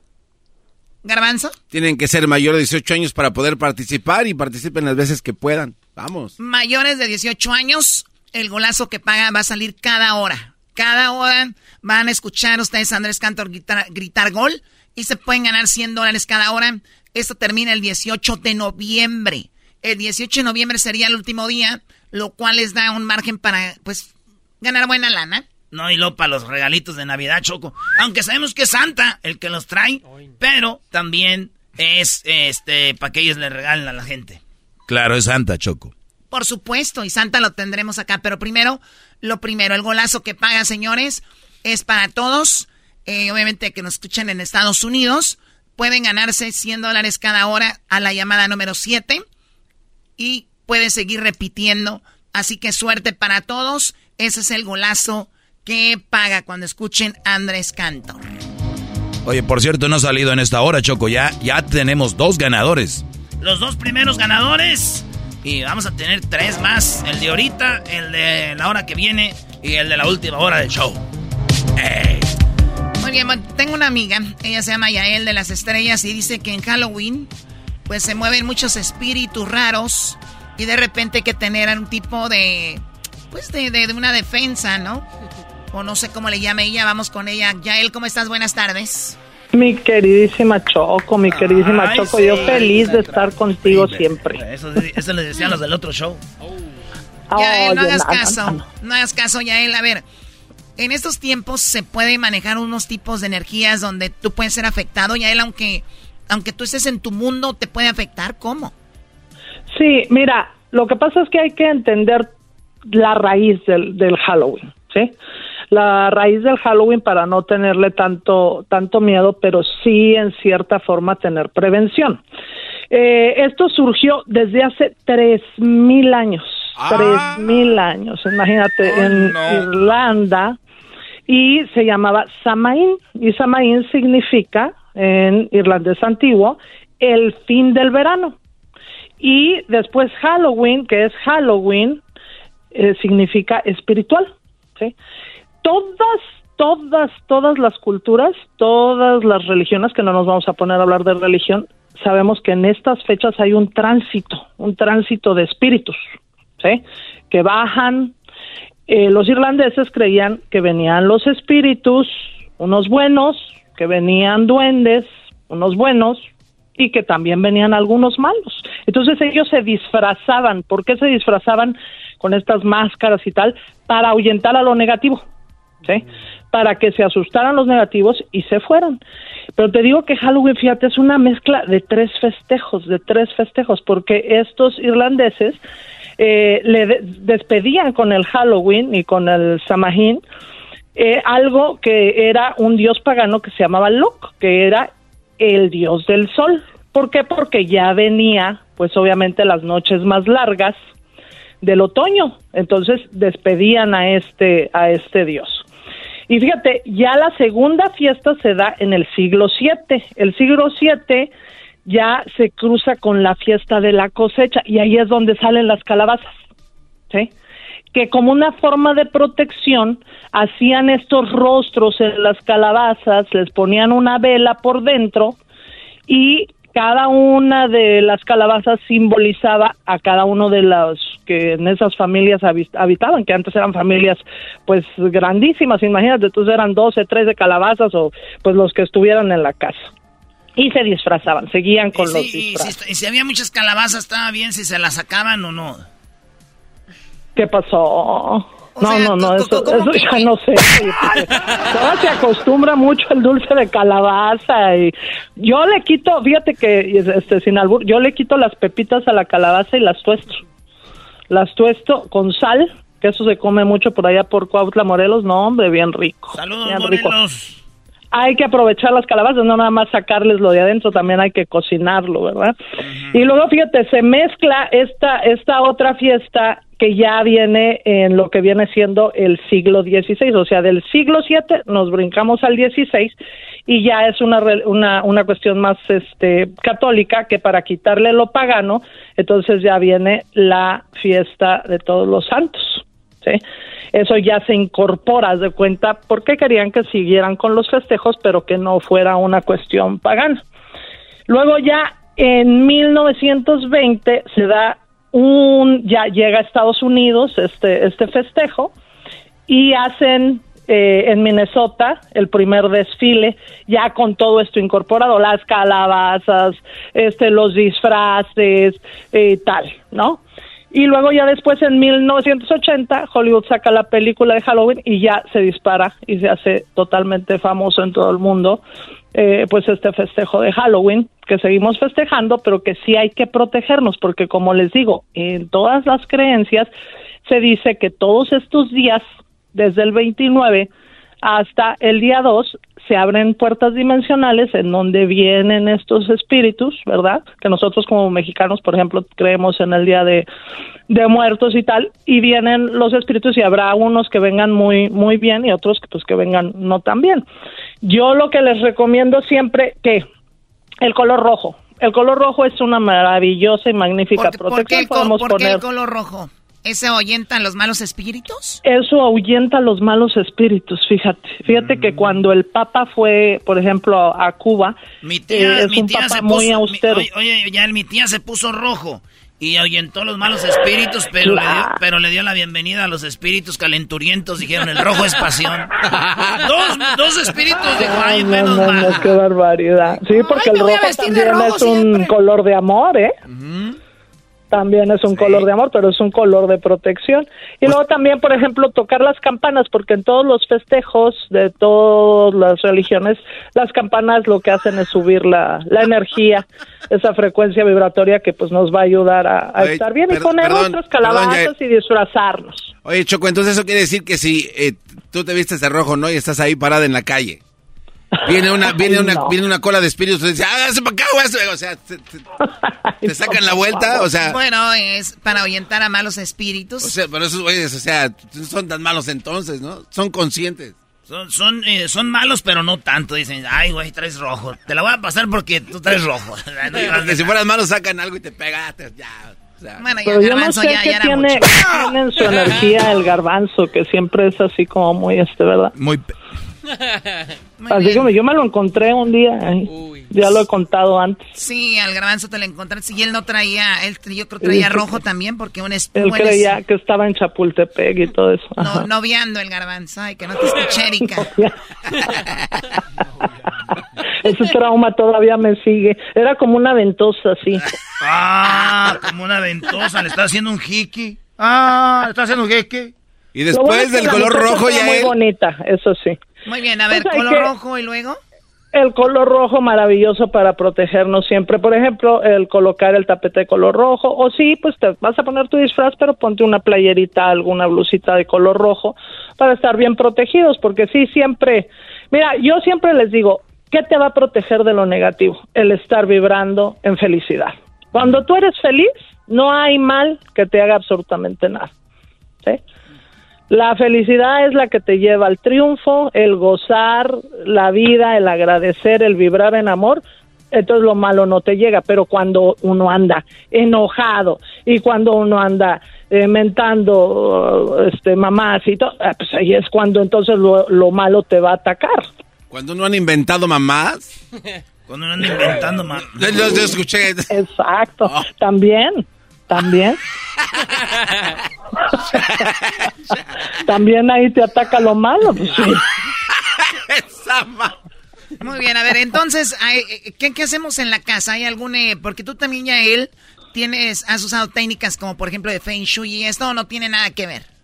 ¿Garbanzo? Tienen que ser mayores de 18 años para poder participar y participen las veces que puedan. Vamos. Mayores de 18 años, el golazo que paga va a salir cada hora. Cada hora van a escuchar ustedes a Andrés Cantor gritar, gritar gol y se pueden ganar 100 dólares cada hora. Esto termina el 18 de noviembre. El 18 de noviembre sería el último día, lo cual les da un margen para, pues, ganar buena lana. No, y luego para los regalitos de Navidad, Choco. Aunque sabemos que es Santa el que los trae, pero también es este para que ellos le regalen a la gente. Claro, es Santa, Choco. Por supuesto, y Santa lo tendremos acá. Pero primero, lo primero, el golazo que paga, señores, es para todos. Eh, obviamente que nos escuchen en Estados Unidos. Pueden ganarse 100 dólares cada hora a la llamada número 7. Y pueden seguir repitiendo. Así que suerte para todos. Ese es el golazo que paga cuando escuchen Andrés Cantor. Oye, por cierto, no ha salido en esta hora, Choco. Ya, ya tenemos dos ganadores. Los dos primeros ganadores. Y vamos a tener tres más. El de ahorita, el de la hora que viene y el de la última hora del show. ¡Ey! Muy bien, tengo una amiga, ella se llama Yael de las Estrellas y dice que en Halloween pues se mueven muchos espíritus raros y de repente hay que tener un tipo de pues de, de, de una defensa, ¿no? O no sé cómo le llame ella, vamos con ella. Yael, ¿cómo estás? Buenas tardes. Mi queridísima Choco, mi queridísima Ay, Choco, sí, yo feliz de estar contigo siempre. Eso, eso les decían los del otro show. Yael, no Oye, hagas caso. no. No hagas caso, Yael. A ver, en estos tiempos se puede manejar unos tipos de energías donde tú puedes ser afectado, Yael, aunque, aunque tú estés en tu mundo, te puede afectar. ¿Cómo? Sí, mira, lo que pasa es que hay que entender la raíz del, del Halloween, ¿sí? La raíz del Halloween para no tenerle tanto, tanto miedo, pero sí en cierta forma tener prevención. Eh, esto surgió desde hace tres mil años, tres mil años, imagínate, en Irlanda, y se llamaba Samaín, y Samaín significa, en irlandés antiguo, el fin del verano. Y después Halloween, que es Halloween, eh, significa espiritual. ¿sí? Todas, todas, todas las culturas, todas las religiones, que no nos vamos a poner a hablar de religión, sabemos que en estas fechas hay un tránsito, un tránsito de espíritus, ¿sí? que bajan. Eh, los irlandeses creían que venían los espíritus, unos buenos, que venían duendes, unos buenos, y que también venían algunos malos. Entonces ellos se disfrazaban. ¿Por qué se disfrazaban con estas máscaras y tal? Para ahuyentar a lo negativo. Para que se asustaran los negativos y se fueran. Pero te digo que Halloween, fíjate, es una mezcla de tres festejos, de tres festejos, porque estos irlandeses eh, le despedían con el Halloween y con el Samhain eh, algo que era un dios pagano que se llamaba Lok, que era el dios del sol. ¿Por qué? Porque ya venía, pues obviamente las noches más largas del otoño. Entonces despedían a este a este dios. Y fíjate, ya la segunda fiesta se da en el siglo VII. El siglo VII ya se cruza con la fiesta de la cosecha y ahí es donde salen las calabazas. ¿Sí? que como una forma de protección hacían estos rostros en las calabazas, les ponían una vela por dentro y cada una de las calabazas simbolizaba a cada uno de los que en esas familias habitaban, que antes eran familias pues grandísimas, imagínate, entonces eran 12, 13 calabazas o pues los que estuvieran en la casa. Y se disfrazaban, seguían con los disfraces. Y si había muchas calabazas, estaba bien si se las sacaban o no. ¿Qué pasó? No, no, no, eso, eso ya no sé. Todo se acostumbra mucho el dulce de calabaza y yo le quito, fíjate que este sin albur, yo le quito las pepitas a la calabaza y las tuesto. Las tuesto con sal, que eso se come mucho por allá por Cuautla, Morelos, no, hombre, bien rico. Saludos, bien Morelos hay que aprovechar las calabazas, no nada más sacarles lo de adentro, también hay que cocinarlo, ¿verdad? Y luego, fíjate, se mezcla esta, esta otra fiesta que ya viene en lo que viene siendo el siglo XVI, o sea, del siglo VII nos brincamos al XVI y ya es una, una, una cuestión más este, católica que para quitarle lo pagano, entonces ya viene la fiesta de todos los santos, ¿sí? Eso ya se incorpora de cuenta porque querían que siguieran con los festejos, pero que no fuera una cuestión pagana. Luego ya en 1920 se da un, ya llega a Estados Unidos este, este festejo y hacen eh, en Minnesota el primer desfile ya con todo esto incorporado las calabazas este los disfraces y eh, tal no y luego ya después en 1980 Hollywood saca la película de Halloween y ya se dispara y se hace totalmente famoso en todo el mundo eh, pues este festejo de Halloween que seguimos festejando pero que sí hay que protegernos porque como les digo en todas las creencias se dice que todos estos días desde el 29 hasta el día 2 se abren puertas dimensionales en donde vienen estos espíritus, ¿verdad? Que nosotros como mexicanos, por ejemplo, creemos en el Día de, de Muertos y tal, y vienen los espíritus y habrá unos que vengan muy muy bien y otros que pues que vengan no tan bien. Yo lo que les recomiendo siempre que el color rojo, el color rojo es una maravillosa y magnífica protección. ¿por qué el color rojo? ¿Eso ahuyenta los malos espíritus? Eso ahuyenta los malos espíritus, fíjate. Fíjate que mm. cuando el Papa fue, por ejemplo, a Cuba, mi tía, eh, es un Papa muy austero. oye, ya mi tía se puso rojo y ahuyentó los malos espíritus, pero, le dio, pero le dio la bienvenida a los espíritus calenturientos. Dijeron, el rojo es pasión. [laughs] dos, dos espíritus, dijo, ay, menos no, qué barbaridad. Sí, porque el rojo también es un color de amor, ¿eh? También es un color de amor, pero es un color de protección. Y pues luego también, por ejemplo, tocar las campanas, porque en todos los festejos de todas las religiones, las campanas lo que hacen es subir la, la energía, esa frecuencia vibratoria que pues nos va a ayudar a, estar bien y poner nuestros calabazas y disfrazarnos. Oye, Choco, entonces eso quiere decir que si eh, tú te vistes de rojo, ¿no? Y estás ahí parada en la calle Viene una, viene una, viene una cola de espíritus y dice, ah, para acá, O sea, [laughs] te, sacan la vuelta, o sea. Bueno, es para ahuyentar a malos espíritus. O sea, pero esos güeyes, o sea, son tan malos entonces, ¿no? Son conscientes. Son, son, eh, son malos, pero no tanto. Dicen, ay, güey, traes rojo. Te la voy a pasar porque tú traes rojo. [laughs] porque si fueras malo, sacan algo y te pegaste, ya. bueno, ya yo no sé ya, qué tiene, tiene en su energía el garbanzo, que siempre es así como muy, este, ¿verdad? Muy... Así como yo me lo encontré un día, ya lo he contado antes. Sí, al garbanzo te lo encontraste y él no traía, él yo creo que traía rojo también porque un Él creía que estaba en Chapultepec y todo eso. No, noviando el garbanzo, ay, que no te escuché, [laughs] Erika. Ese trauma todavía me sigue. Era como una ventosa, sí. Ah, como una ventosa. Le está haciendo un jiqui. Ah, le está haciendo un jiqui. Y después del color rojo ya Muy bonita, eso sí. Muy bien, a ver, Pues color rojo y luego. El color rojo maravilloso para protegernos siempre. Por ejemplo, el colocar el tapete de color rojo. O sí, pues te vas a poner tu disfraz, pero ponte una playerita, alguna blusita de color rojo para estar bien protegidos. Porque sí, siempre. Mira, yo siempre les digo, ¿qué te va a proteger de lo negativo? El estar vibrando en felicidad. Cuando tú eres feliz, no hay mal que te haga absolutamente nada. ¿sí? La felicidad es la que te lleva al triunfo, el gozar la vida, el agradecer, el vibrar en amor. Entonces lo malo no te llega, pero cuando uno anda enojado y cuando uno anda eh, mentando uh, este mamás y todo, ah, pues ahí es cuando entonces lo, lo malo te va a atacar. Cuando no han inventado mamás. [laughs] Cuando no andan inventando más. Yo, yo- yo escuché. Exacto, también, también. también ahí te ataca lo malo. pues sí. [laughs] Muy bien, a ver, entonces, eh, ¿qué, qué hacemos en la casa? ¿Hay algún...? eh, porque tú también ya él tienes, has usado técnicas como, por ejemplo, de Feng Shui y esto no tiene nada que ver.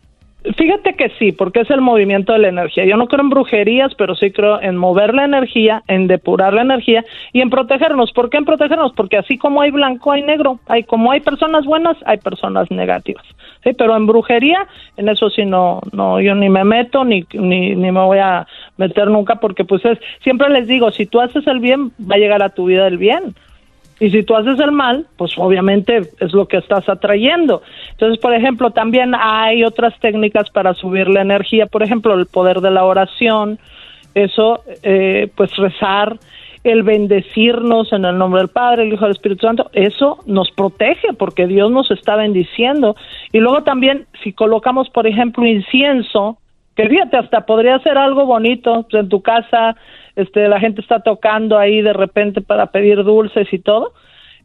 Fíjate que sí, porque es el movimiento de la energía. Yo no creo en brujerías, pero sí creo en mover la energía, en depurar la energía y en protegernos. ¿Por qué en protegernos? Porque así como hay blanco, hay negro. Hay como hay personas buenas, hay personas negativas. Sí, pero en brujería, en eso sí no, no, yo ni me meto ni, ni, ni me voy a meter nunca, porque pues es, siempre les digo, si tú haces el bien, va a llegar a tu vida el bien. Y si tú haces el mal, pues obviamente es lo que estás atrayendo. Entonces, por ejemplo, también hay otras técnicas para subir la energía, por ejemplo, el poder de la oración, eso, eh, pues rezar, el bendecirnos en el nombre del Padre, el Hijo del Espíritu Santo, eso nos protege porque Dios nos está bendiciendo. Y luego también, si colocamos, por ejemplo, incienso, que fíjate, hasta podría ser algo bonito pues, en tu casa, este, la gente está tocando ahí de repente para pedir dulces y todo,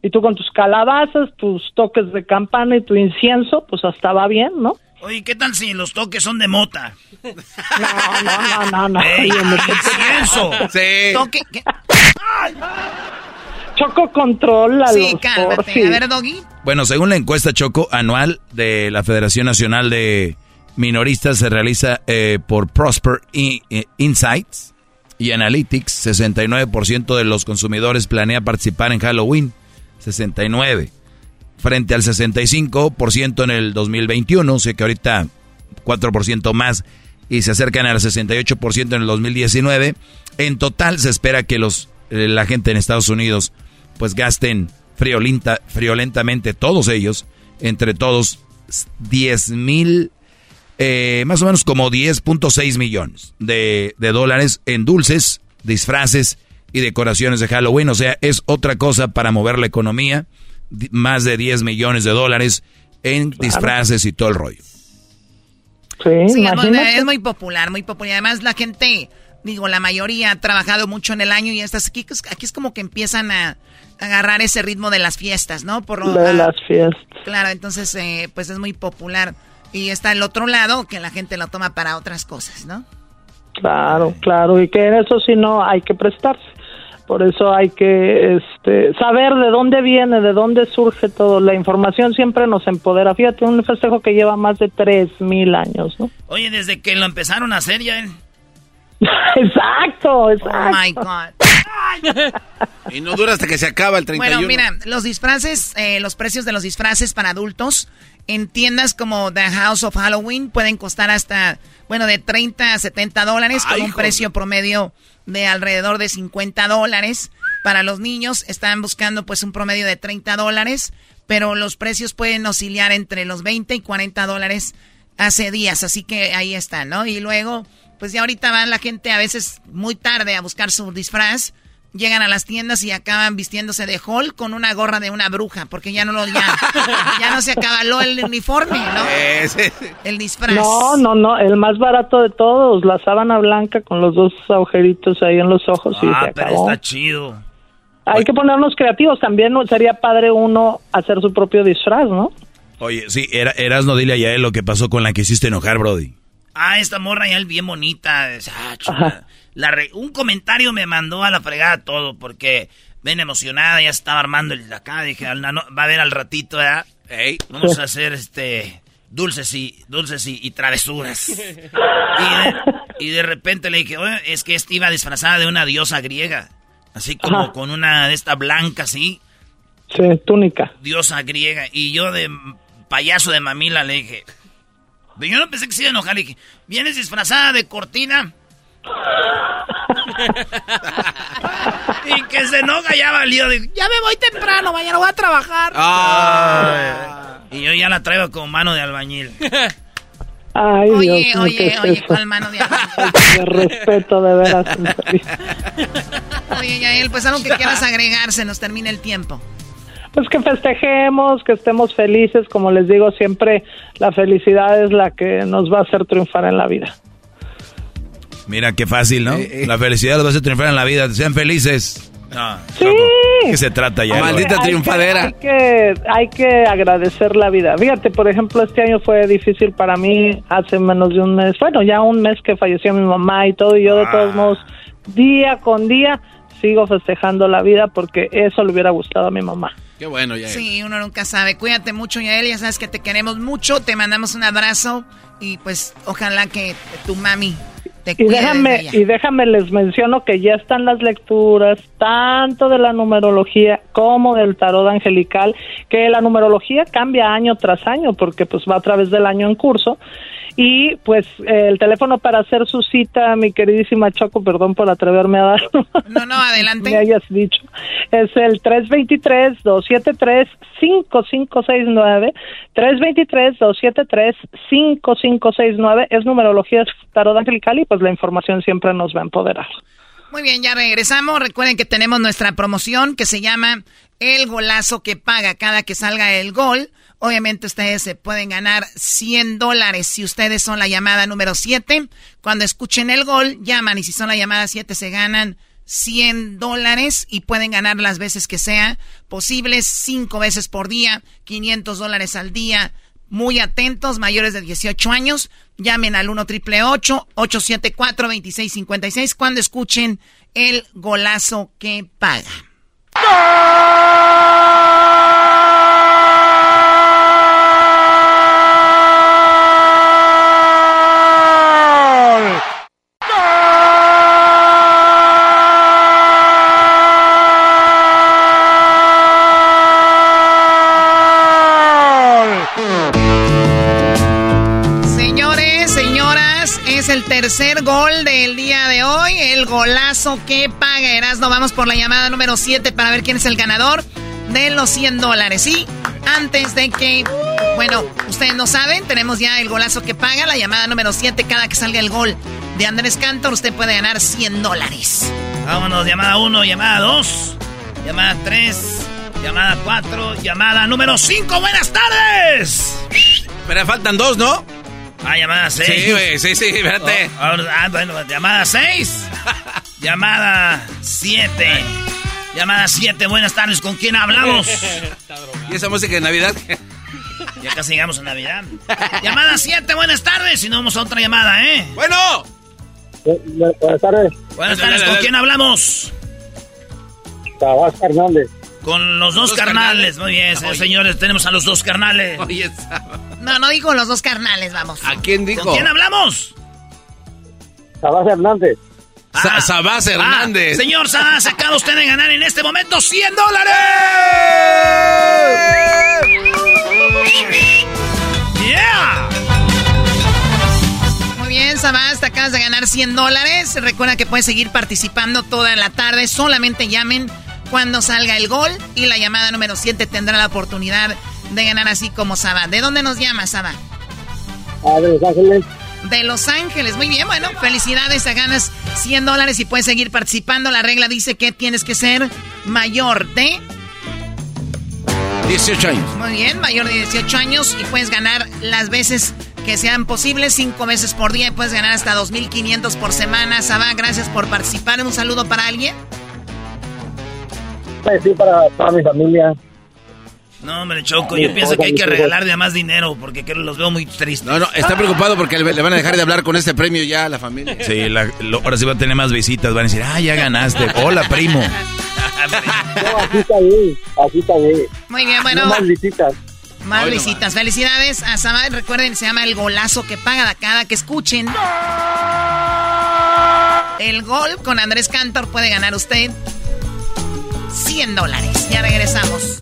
y tú con tus calabazas, tus toques de campana y tu incienso, pues hasta va bien, ¿no? Oye, ¿qué tal si los toques son de mota? No, no, no, no. Ey, Oye, me- incienso. Sí. Toque, ¿qué? Choco control a Sí, los cálmate. Porfi. A ver, Doggy. Bueno, según la encuesta Choco anual de la Federación Nacional de Minoristas, se realiza eh, por Prosper eh, Insights y Analytics, 69% de los consumidores planea participar en Halloween, 69, frente al 65% en el 2021, o sea que ahorita 4% más y se acercan al 68% en el 2019. En total se espera que los eh, la gente en Estados Unidos pues gasten friolenta, friolentamente todos ellos, entre todos 10 mil, eh, más o menos como 10.6 millones de, de dólares en dulces, disfraces y decoraciones de Halloween. O sea, es otra cosa para mover la economía. Más de 10 millones de dólares en disfraces y todo el rollo. Sí, Sí, es muy, es muy popular, muy popular. Además, la gente, digo, la mayoría ha trabajado mucho en el año y estas aquí, aquí es como que empiezan a agarrar ese ritmo de las fiestas, ¿no? Por lo- de ah, las fiestas. Claro, entonces, eh, pues es muy popular. Y está el otro lado, que la gente lo toma para otras cosas, ¿no? Claro, claro, y que en eso sí no hay que prestarse. Por eso hay que este, saber de dónde viene, de dónde surge todo. La información siempre nos empodera. Fíjate, un festejo que lleva más de tres mil años, ¿no? Oye, desde que lo empezaron a hacer ya... exacto, [laughs] exacto. Oh my God. Y no dura hasta que se acaba el 31. Bueno, mira, los disfraces, eh, los precios de los disfraces para adultos en tiendas como The House of Halloween pueden costar hasta, bueno, de 30 a 70 dólares con un joder. precio promedio de alrededor de 50 dólares. Para los niños están buscando pues un promedio de 30 dólares, pero los precios pueden oscilar entre los 20 y 40 dólares hace días, así que ahí está, ¿no? Y luego, pues ya ahorita va la gente a veces muy tarde a buscar su disfraz, llegan a las tiendas y acaban vistiéndose de Hall con una gorra de una bruja, porque ya no lo ya, ya no se acabó el uniforme, ¿no? [laughs] Ese- El disfraz. No, no, no, el más barato de todos, la sábana blanca con los dos agujeritos ahí en los ojos y ah, se pero acabó. está chido. Hay que ponernos creativos, también ¿no? sería padre uno hacer su propio disfraz, ¿no? Oye, sí, era, Erasno, dile a Yael lo que pasó con la que hiciste enojar, Brody. Ah, esta morra ya es bien bonita. es- ah. La un comentario me mandó a la fregada todo porque ven emocionada, ya estaba armando el acá, dije, va a ver al ratito, ¿verdad? Vamos a hacer este dulces y dulces y, travesuras. [laughs] y, de, repente le dije, Oye, es que esta iba disfrazada de una diosa griega, así como con una de esta blanca así. Sí, túnica. Diosa griega y yo de payaso de mamila le dije, yo no pensé que se iba a enojar, le dije, ¿vienes disfrazada de cortina? [laughs] y que se enoja ya valió. ya me voy temprano, mañana voy a trabajar. Y yo ya la traigo con mano de albañil. Ay, oye, Dios, oye, oye, con mano de albañil. De respeto, de veras. oye, Yael, pues algo que quieras agregar, se nos termina el tiempo. Pues que festejemos, que estemos felices, como les digo siempre, la felicidad es la que nos va a hacer triunfar en la vida. Mira qué fácil, ¿no? Eh, eh. La felicidad los va a hacer triunfar en la vida. Sean felices. No, sí. ¿Qué se trata ya? Maldita triunfadera. Hay que, hay que, agradecer la vida. Fíjate, por ejemplo, este año fue difícil para mí. Hace menos de un mes, bueno, ya un mes que falleció mi mamá y todo, y yo de todos ah. modos, día con día, sigo festejando la vida porque eso le hubiera gustado a mi mamá. Qué bueno, Yael. Sí, uno nunca sabe. Cuídate mucho, Yael. Ya sabes que te queremos mucho. Te mandamos un abrazo y pues ojalá que tu mami te cuide. Y déjame, y déjame les menciono que ya están las lecturas, tanto de la numerología como del tarot angelical, que la numerología cambia año tras año porque pues va a través del año en curso y pues el teléfono para hacer su cita, mi queridísima Choco, perdón por atreverme a dar. No, no, [laughs] adelante. Me hayas dicho. Es el 323-273-5569. 323-273-5569. Es numerología tarot angelical y pues la información siempre nos va a empoderar. Muy bien, ya regresamos. Recuerden que tenemos nuestra promoción que se llama El Golazo que paga cada que salga el gol. Obviamente ustedes se pueden ganar 100 dólares si ustedes son la llamada número 7. Cuando escuchen el gol, llaman y si son la llamada 7 se ganan 100 dólares y pueden ganar las veces que sea posibles, 5 veces por día, 500 dólares al día. Muy atentos, mayores de 18 años, llamen al 1 triple 874 2656 cuando escuchen el golazo que paga. Tercer gol del día de hoy, el golazo que paga Erasno. Vamos por la llamada número 7 para ver quién es el ganador de los 100 dólares. Y antes de que, bueno, ustedes no saben, tenemos ya el golazo que paga, la llamada número 7, cada que salga el gol de Andrés Cantor, usted puede ganar 100 dólares. Vámonos, llamada 1, llamada 2, llamada 3, llamada 4, llamada número 5. Buenas tardes. Pero faltan dos, ¿no? Ah, llamada 6. Sí, güey, sí, sí, espérate. Oh, ah, bueno, llamada 6. [laughs] llamada 7. Llamada 7, buenas tardes, ¿con quién hablamos? [laughs] ¿Y esa música de Navidad? [laughs] ya casi llegamos a Navidad. llamada 7, buenas tardes, y no vamos a otra llamada, ¿eh? Bueno. Buenas tardes. Buenas tardes, ¿con quién hablamos? Tabas Hernández. Con los dos, carnales. Muy bien, señores, tenemos a los dos carnales. Oye, no, no digo los dos carnales, vamos. ¿A quién dijo? ¿Con quién hablamos? Sabás Hernández. Ah, Sabás ah, Hernández. señor Sabás, acaba usted de ganar en este momento 100 dólares. ¡Yeah! Muy bien, Sabás, te acabas de ganar 100 dólares. Recuerda que puedes seguir participando toda la tarde. Solamente llamen cuando salga el gol y la llamada número 7 tendrá la oportunidad de ganar así como Saba. ¿De dónde nos llama Saba? Ah, de Los Ángeles. De Los Ángeles, muy bien, bueno, felicidades, te ganas 100 dólares y puedes seguir participando. La regla dice que tienes que ser mayor de... 18 años. Muy bien, mayor de 18 años y puedes ganar las veces que sean posibles, cinco veces por día y puedes ganar hasta 2.500 por semana. Saba, gracias por participar. Un saludo para alguien. Pues sí, para, para mi familia. No, hombre, Choco, yo pienso que hay que regalarle más dinero porque los veo muy tristes. No, no, está preocupado porque le van a dejar de hablar con este premio ya a la familia. Sí, ahora sí va a tener más visitas, van a decir, ah, ya ganaste. Hola, primo. [laughs] no, así está bien, así está bien. Muy bien, bueno. más visitas. Más visitas. Felicidades a Samad. Recuerden, se llama el golazo que paga de cada que escuchen. El gol con Andrés Cantor puede ganar usted 100 dólares. Ya regresamos.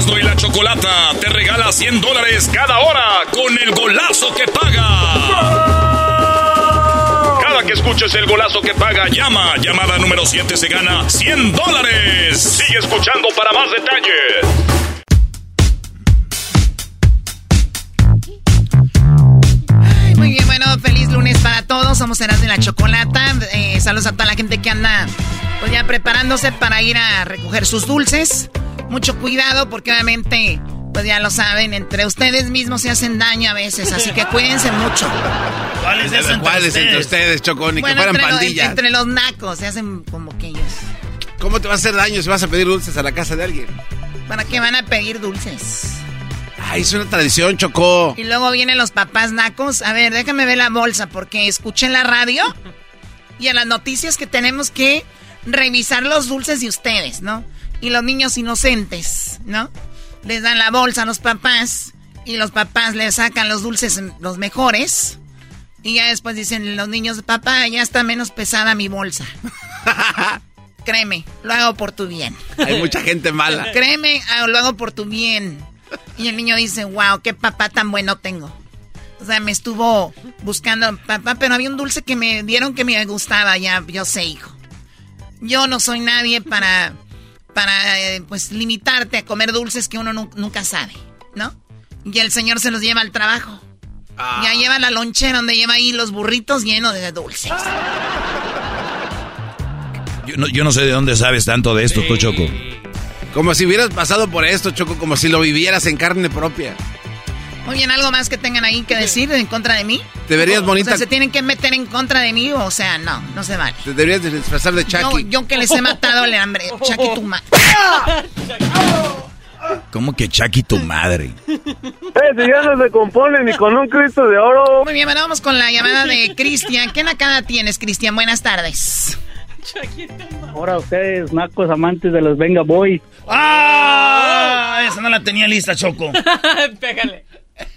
Erasmo y la Chocolata te regala 100 dólares cada hora con el golazo que paga. Cada que escuches el golazo que paga, llama. Llamada número 7 se gana 100 dólares. Sigue escuchando para más detalles. Muy bien, bueno, feliz lunes para todos. Somos Erasmo y la Chocolata. Eh, saludos a toda la gente que anda pues ya preparándose para ir a recoger sus dulces. Mucho cuidado porque obviamente, pues ya lo saben, entre ustedes mismos se hacen daño a veces, así que cuídense mucho. ¿Cuáles, entre, ¿Cuáles entre ustedes, Chocón? Ni que fueran entre pandillas. entre los nacos se hacen como que ellos. ¿Cómo te va a hacer daño si vas a pedir dulces a la casa de alguien? ¿Para qué van a pedir dulces? Ay, es una tradición, Chocó. Y luego vienen los papás nacos. A ver, déjame ver la bolsa porque escuché en la radio y en las noticias que tenemos que revisar los dulces de ustedes, ¿no? Y los niños inocentes, ¿no? Les dan la bolsa a los papás y los papás les sacan los dulces los mejores. Y ya después dicen los niños, papá, ya está menos pesada mi bolsa. [laughs] Créeme, lo hago por tu bien. Hay mucha gente mala. Créeme, ah, lo hago por tu bien. Y el niño dice, wow, qué papá tan bueno tengo. O sea, me estuvo buscando papá, pero había un dulce que me dieron que me gustaba, ya, yo sé, hijo. Yo no soy nadie para, para eh, pues, limitarte a comer dulces que uno nunca sabe, ¿no? Y el señor se los lleva al trabajo. Ah. Ya lleva la lonchera donde lleva ahí los burritos llenos de dulces. Yo no, sé de dónde sabes tanto de esto, tú, Choco. Como si hubieras pasado por esto, Choco, como si lo vivieras en carne propia. Muy bien, ¿algo más que tengan ahí que decir en contra de mí? Te verías bonita. O sea, ¿se tienen que meter en contra de mí? O sea, no, no se vale. Te deberías disfrazar de Chucky. yo que les he [laughs] matado el hambre. Chucky tu madre. [laughs] ¿Cómo que Chucky tu madre? Eh, si ya no se compone ni con un Cristo de oro. Muy bien, bueno, vamos con la llamada de Cristian. ¿Qué nacada tienes, Cristian? Buenas tardes. Ahora ustedes, nacos amantes de los Venga Boys. ¡Ah! Esa no la tenía lista, Choco. [laughs] Pégale.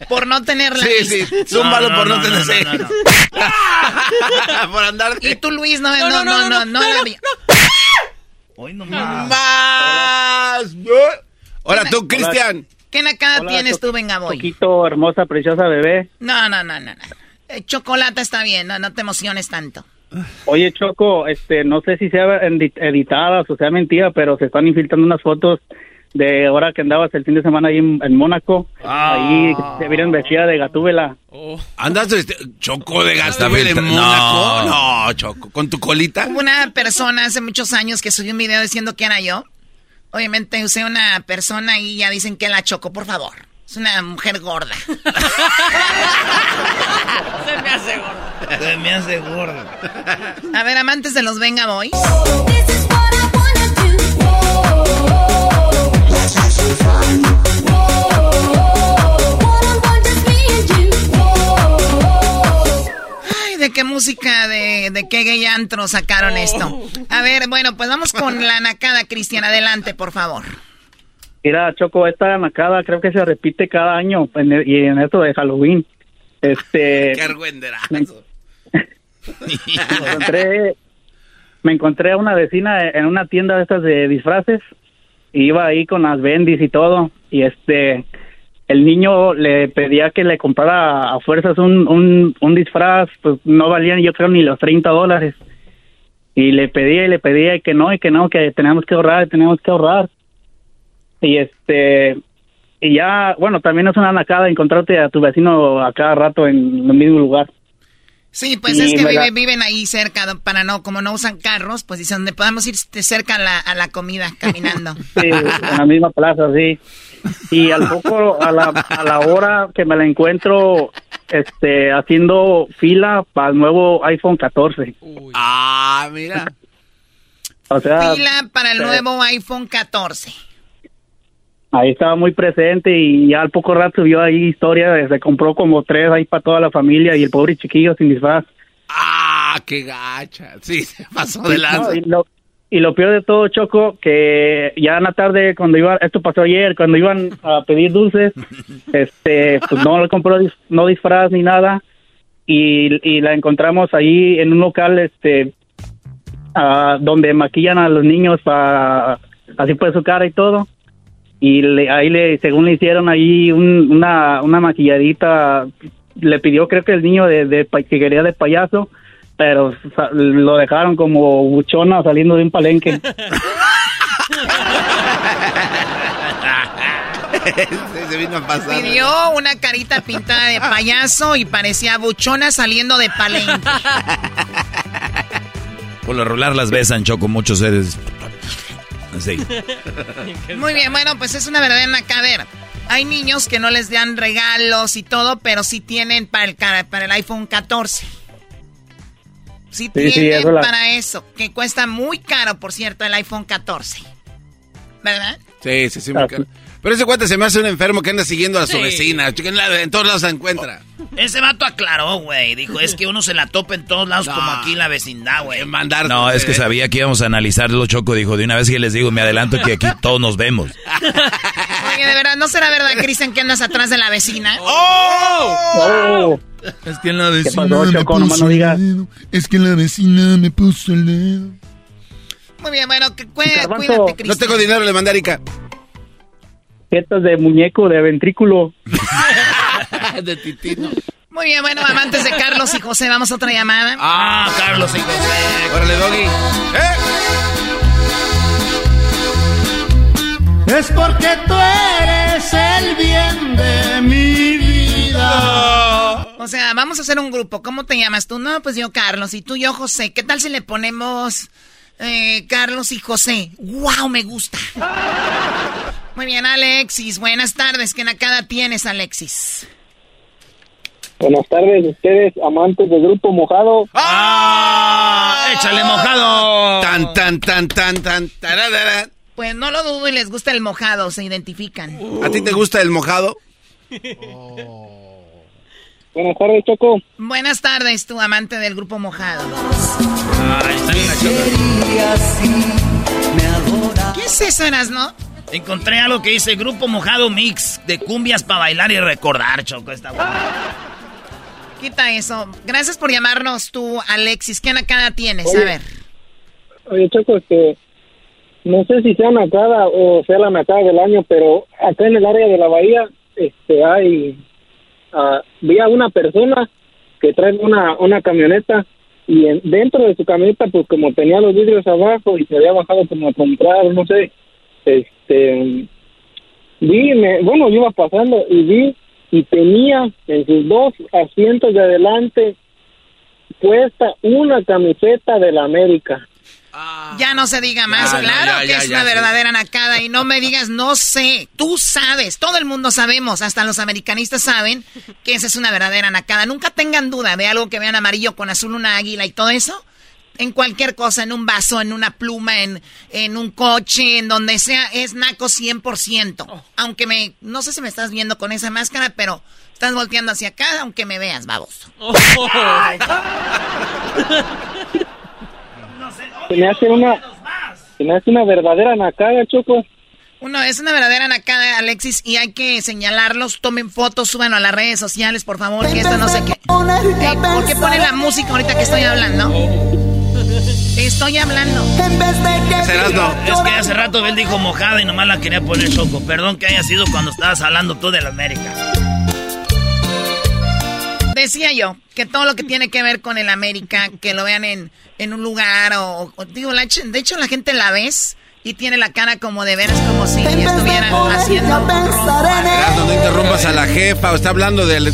Por no tenerla. Sí, sí. Zúmbalo por no, tenerla. [laughs] por andar. Y tú, Luis, no, no, no, no, no, Hoy no más. Hola, tú, Cristian. ¿Qué nacada tienes tú, venga, voy? Poquito hermosa, preciosa bebé. No, no, no, no. no. Eh, chocolate está bien, no, no te emociones tanto. Oye, Choco, este, no sé si sea editada o sea mentira, pero se están infiltrando unas fotos de ahora que andabas el fin de semana ahí en, Mónaco. Ahí ah. se vieron vestida de gatúbela. Oh. ¿Andas este, Choco de gatúbela en Mónaco? No, Choco, ¿con tu colita? una persona hace muchos años que subió un video diciendo que era yo. Obviamente usé una persona y ya dicen que la Choco, por favor. Es una mujer gorda. [laughs] Se me hace gorda. Se me hace gorda. A ver, amantes de los Venga Boys. Ay, ¿de qué música, de, de qué gay antro sacaron esto? A ver, bueno, pues vamos con la nacada, Cristian. Adelante, por favor. Mira, Choco, esta nacada creo que se repite cada año y en esto de Halloween. Este. [laughs] Qué me, [laughs] me encontré, me encontré a una vecina en una tienda de estas de disfraces iba ahí con las bendis y todo y este el niño le pedía que le comprara a fuerzas un, un, disfraz, pues no valían yo creo ni los 30 dólares. Y le pedía y le pedía y que no, y que no, que teníamos que ahorrar, teníamos que ahorrar. Y este, y ya, bueno, también es una nacada encontrarte a tu vecino a cada rato en el mismo lugar. Sí, pues es que viven ahí cerca, para no, como no usan carros, pues dicen donde podamos ir cerca a la, a la comida caminando. [laughs] Sí, en la misma plaza, sí. Y al poco, a la, a la hora que me la encuentro, este, haciendo fila para el nuevo iPhone 14. Ah, mira. o sea, fila para el nuevo iPhone 14. Ahí estaba muy presente y ya al poco rato vio ahí historia, se compró como tres ahí para toda la familia y el pobre chiquillo sin disfraz. Ah, qué gacha. Sí, se pasó de lanza. No, y, lo, y lo peor de todo, Choco, que ya en la tarde, cuando iba, esto pasó ayer, cuando iban a pedir dulces, [laughs] este, pues no le compró no disfraz ni nada y, y la encontramos ahí en un local, este, ah, donde maquillan a los niños para así por su cara y todo. Y le- ahí le, según le hicieron ahí un- una, una maquilladita, le pidió creo que el niño de, de que quería de payaso, pero lo dejaron como buchona saliendo de un palenque. [laughs] se vino a pasar. Pidió una carita pintada de payaso y parecía buchona saliendo de palenque. Por lo regular las besan, Choco, muchos seres. Sí. [laughs] Muy bien, bueno, pues es una verdadera nacadera. Hay niños que no les dan regalos y todo, pero sí tienen para el, para el iPhone 14. Sí, Sí, sí, tienen eso la- para eso, que cuesta muy caro, por cierto, el iPhone 14. ¿Verdad? Sí, sí, sí. muy caro. Pero ese cuate se me hace un enfermo que anda siguiendo a su Sí. vecina. En, la- en todos lados se encuentra. Ese vato aclaró, güey. Dijo, es que uno se la topa en todos lados como aquí en la vecindad, güey. Mandar. No, es que sabía que íbamos a analizarlo, Choco. Dijo, de una vez que les digo, me adelanto que aquí todos nos vemos. [laughs] Oye, de verdad, ¿no será verdad, Cristian, que andas atrás de la vecina? ¡Oh! Es que la ¿Qué vecina pasó, me Choco? Nomás puso no el dedo. Es que la vecina me puso el dedo. Muy bien, bueno, cuídate, No Cristian. tengo dinero, le mandé a Erika. Jetas de muñeco, de ventrículo. [laughs] de titino. Muy bien, bueno, amantes de Carlos y José, vamos a otra llamada. Ah, Carlos y José. Órale, Doggy. ¡Eh! Es porque tú eres el bien de mi vida. O sea, vamos a hacer un grupo. ¿Cómo te llamas tú? No, pues yo Carlos y tú yo José. ¿Qué tal si le ponemos eh, Carlos y José? ¡Wow! Me gusta. Muy bien, Alexis. Buenas tardes. ¿Qué nacada tienes, Alexis? Buenas tardes, ustedes amantes del grupo mojado. ¡Ah! ¡Échale mojado! Tan, tan, tan, tan, tan. tararara. Pues no lo dudo y les gusta el mojado. Se identifican. ¿A ti te gusta el mojado? Buenas tardes, Choco. Buenas tardes, tu amante del grupo mojado. Ay, está bien. ¿Qué es eso, no? Encontré algo que dice Grupo Mojado Mix de cumbias para bailar y recordar, Choco. Está bueno. Quita eso. Gracias por llamarnos tú, Alexis. ¿Qué nacada tienes? A Oye. ver. Oye, Choco, este, no sé si sea nacada o sea la nacada del año, pero acá en el área de la bahía, este, hay, ah, vi a una persona que trae una, una camioneta y en- dentro de su camioneta, pues como tenía los vidrios abajo y se había bajado como a comprar, no sé, este, vi, me, bueno, yo iba pasando y vi y tenía en sus dos asientos de adelante puesta una camiseta de la América. Ya no se diga más, Ya, claro ya, que ya, es ya, una verdadera nacada y no me digas no sé, tú sabes, todo el mundo sabemos, hasta los americanistas saben que esa es una verdadera nacada. Nunca tengan duda de algo que vean amarillo con azul, una águila y todo eso. En cualquier cosa, en un vaso, en una pluma, en, en un coche, en donde sea, es naco 100%. Aunque me, no sé si me estás viendo con esa máscara, pero estás volteando hacia acá, aunque me veas, baboso. [laughs] Se me hace una, se me hace una verdadera nacada, Choco. Uno, es una verdadera nacada, Alexis, y hay que señalarlos. Tomen fotos, súbanlo a las redes sociales, por favor, que esto no sé qué. Ey, ¿Por qué pone la música ahorita que estoy hablando? Estoy hablando. Es que hace rato él dijo mojada y nomás la quería poner Choco. Perdón que haya sido cuando estabas hablando tú de la América. Decía yo que todo lo que tiene que ver con el América, que lo vean en, en un lugar o, o- digo, la- de hecho la gente la ves y tiene la cara como de veras como si estuvieran haciendo. Erasmo, no interrumpas a la jefa o está hablando del...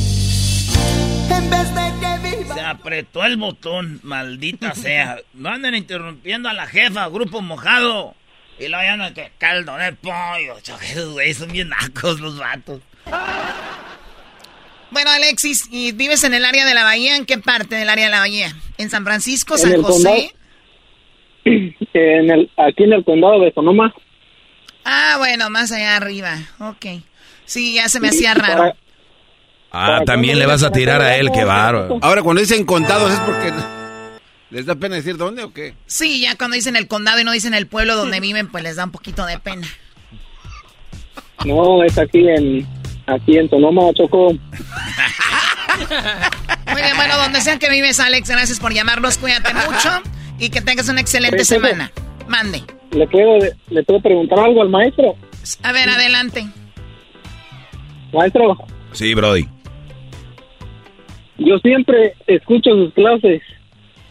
Apretó el botón, maldita [laughs] sea. No anden interrumpiendo a la jefa, grupo mojado. Y luego ya no que caldo de pollo. Esos güeyes son bien nacos los vatos. Bueno, Alexis, ¿y vives en el área de la bahía? ¿En qué parte del área de la bahía? ¿En San Francisco, San José? [clears throat] En el, aquí en el condado de Sonoma. Ah, bueno, más allá arriba. Ok. Sí, ya se me hacía raro. Ah, también le vas a tirar a él, qué bárbaro. Ahora, cuando dicen contados, ¿es porque les da pena decir dónde o qué? Sí, ya cuando dicen el condado y no dicen el pueblo donde viven, pues les da un poquito de pena. No, es aquí en aquí en Tonoma, Choco. Muy bien, bueno, donde sea que vives, Alex, gracias por llamarnos, cuídate mucho y que tengas una excelente semana. Mande. ¿Le puedo, ¿Le puedo preguntar algo al maestro? A ver, adelante. Maestro. Sí, Brody. Yo siempre escucho sus clases.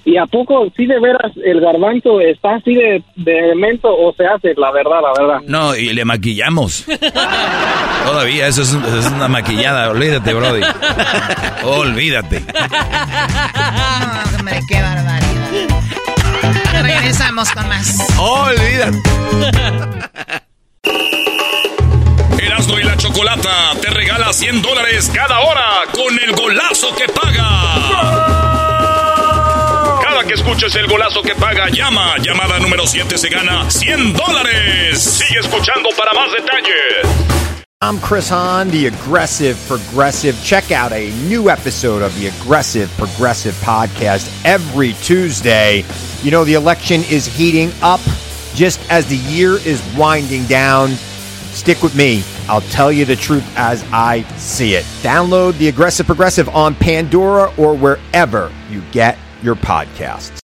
¿Y a poco, sí de veras, el garbanzo está así de, de elemento o se hace, la verdad, la verdad? No, y le maquillamos. [laughs] Todavía, eso es, es, una maquillada. Olvídate, Brody. Olvídate. Oh, hombre, qué barbaridad. Regresamos con más. Olvídate. [laughs] Chocolata te regala 100 dólares cada hora con el golazo que paga. Cada que escuches el golazo que paga, llama. Llamada número 7 se gana 100 dólares. Sigue escuchando para más detalles. I'm Chris Hahn, the Aggressive Progressive. Check out a new episode of the Aggressive Progressive podcast every Tuesday. You know, the election is heating up just as the year is winding down. Stick with me. I'll tell you the truth as I see it. Download the Aggressive Progressive on Pandora or wherever you get your podcasts.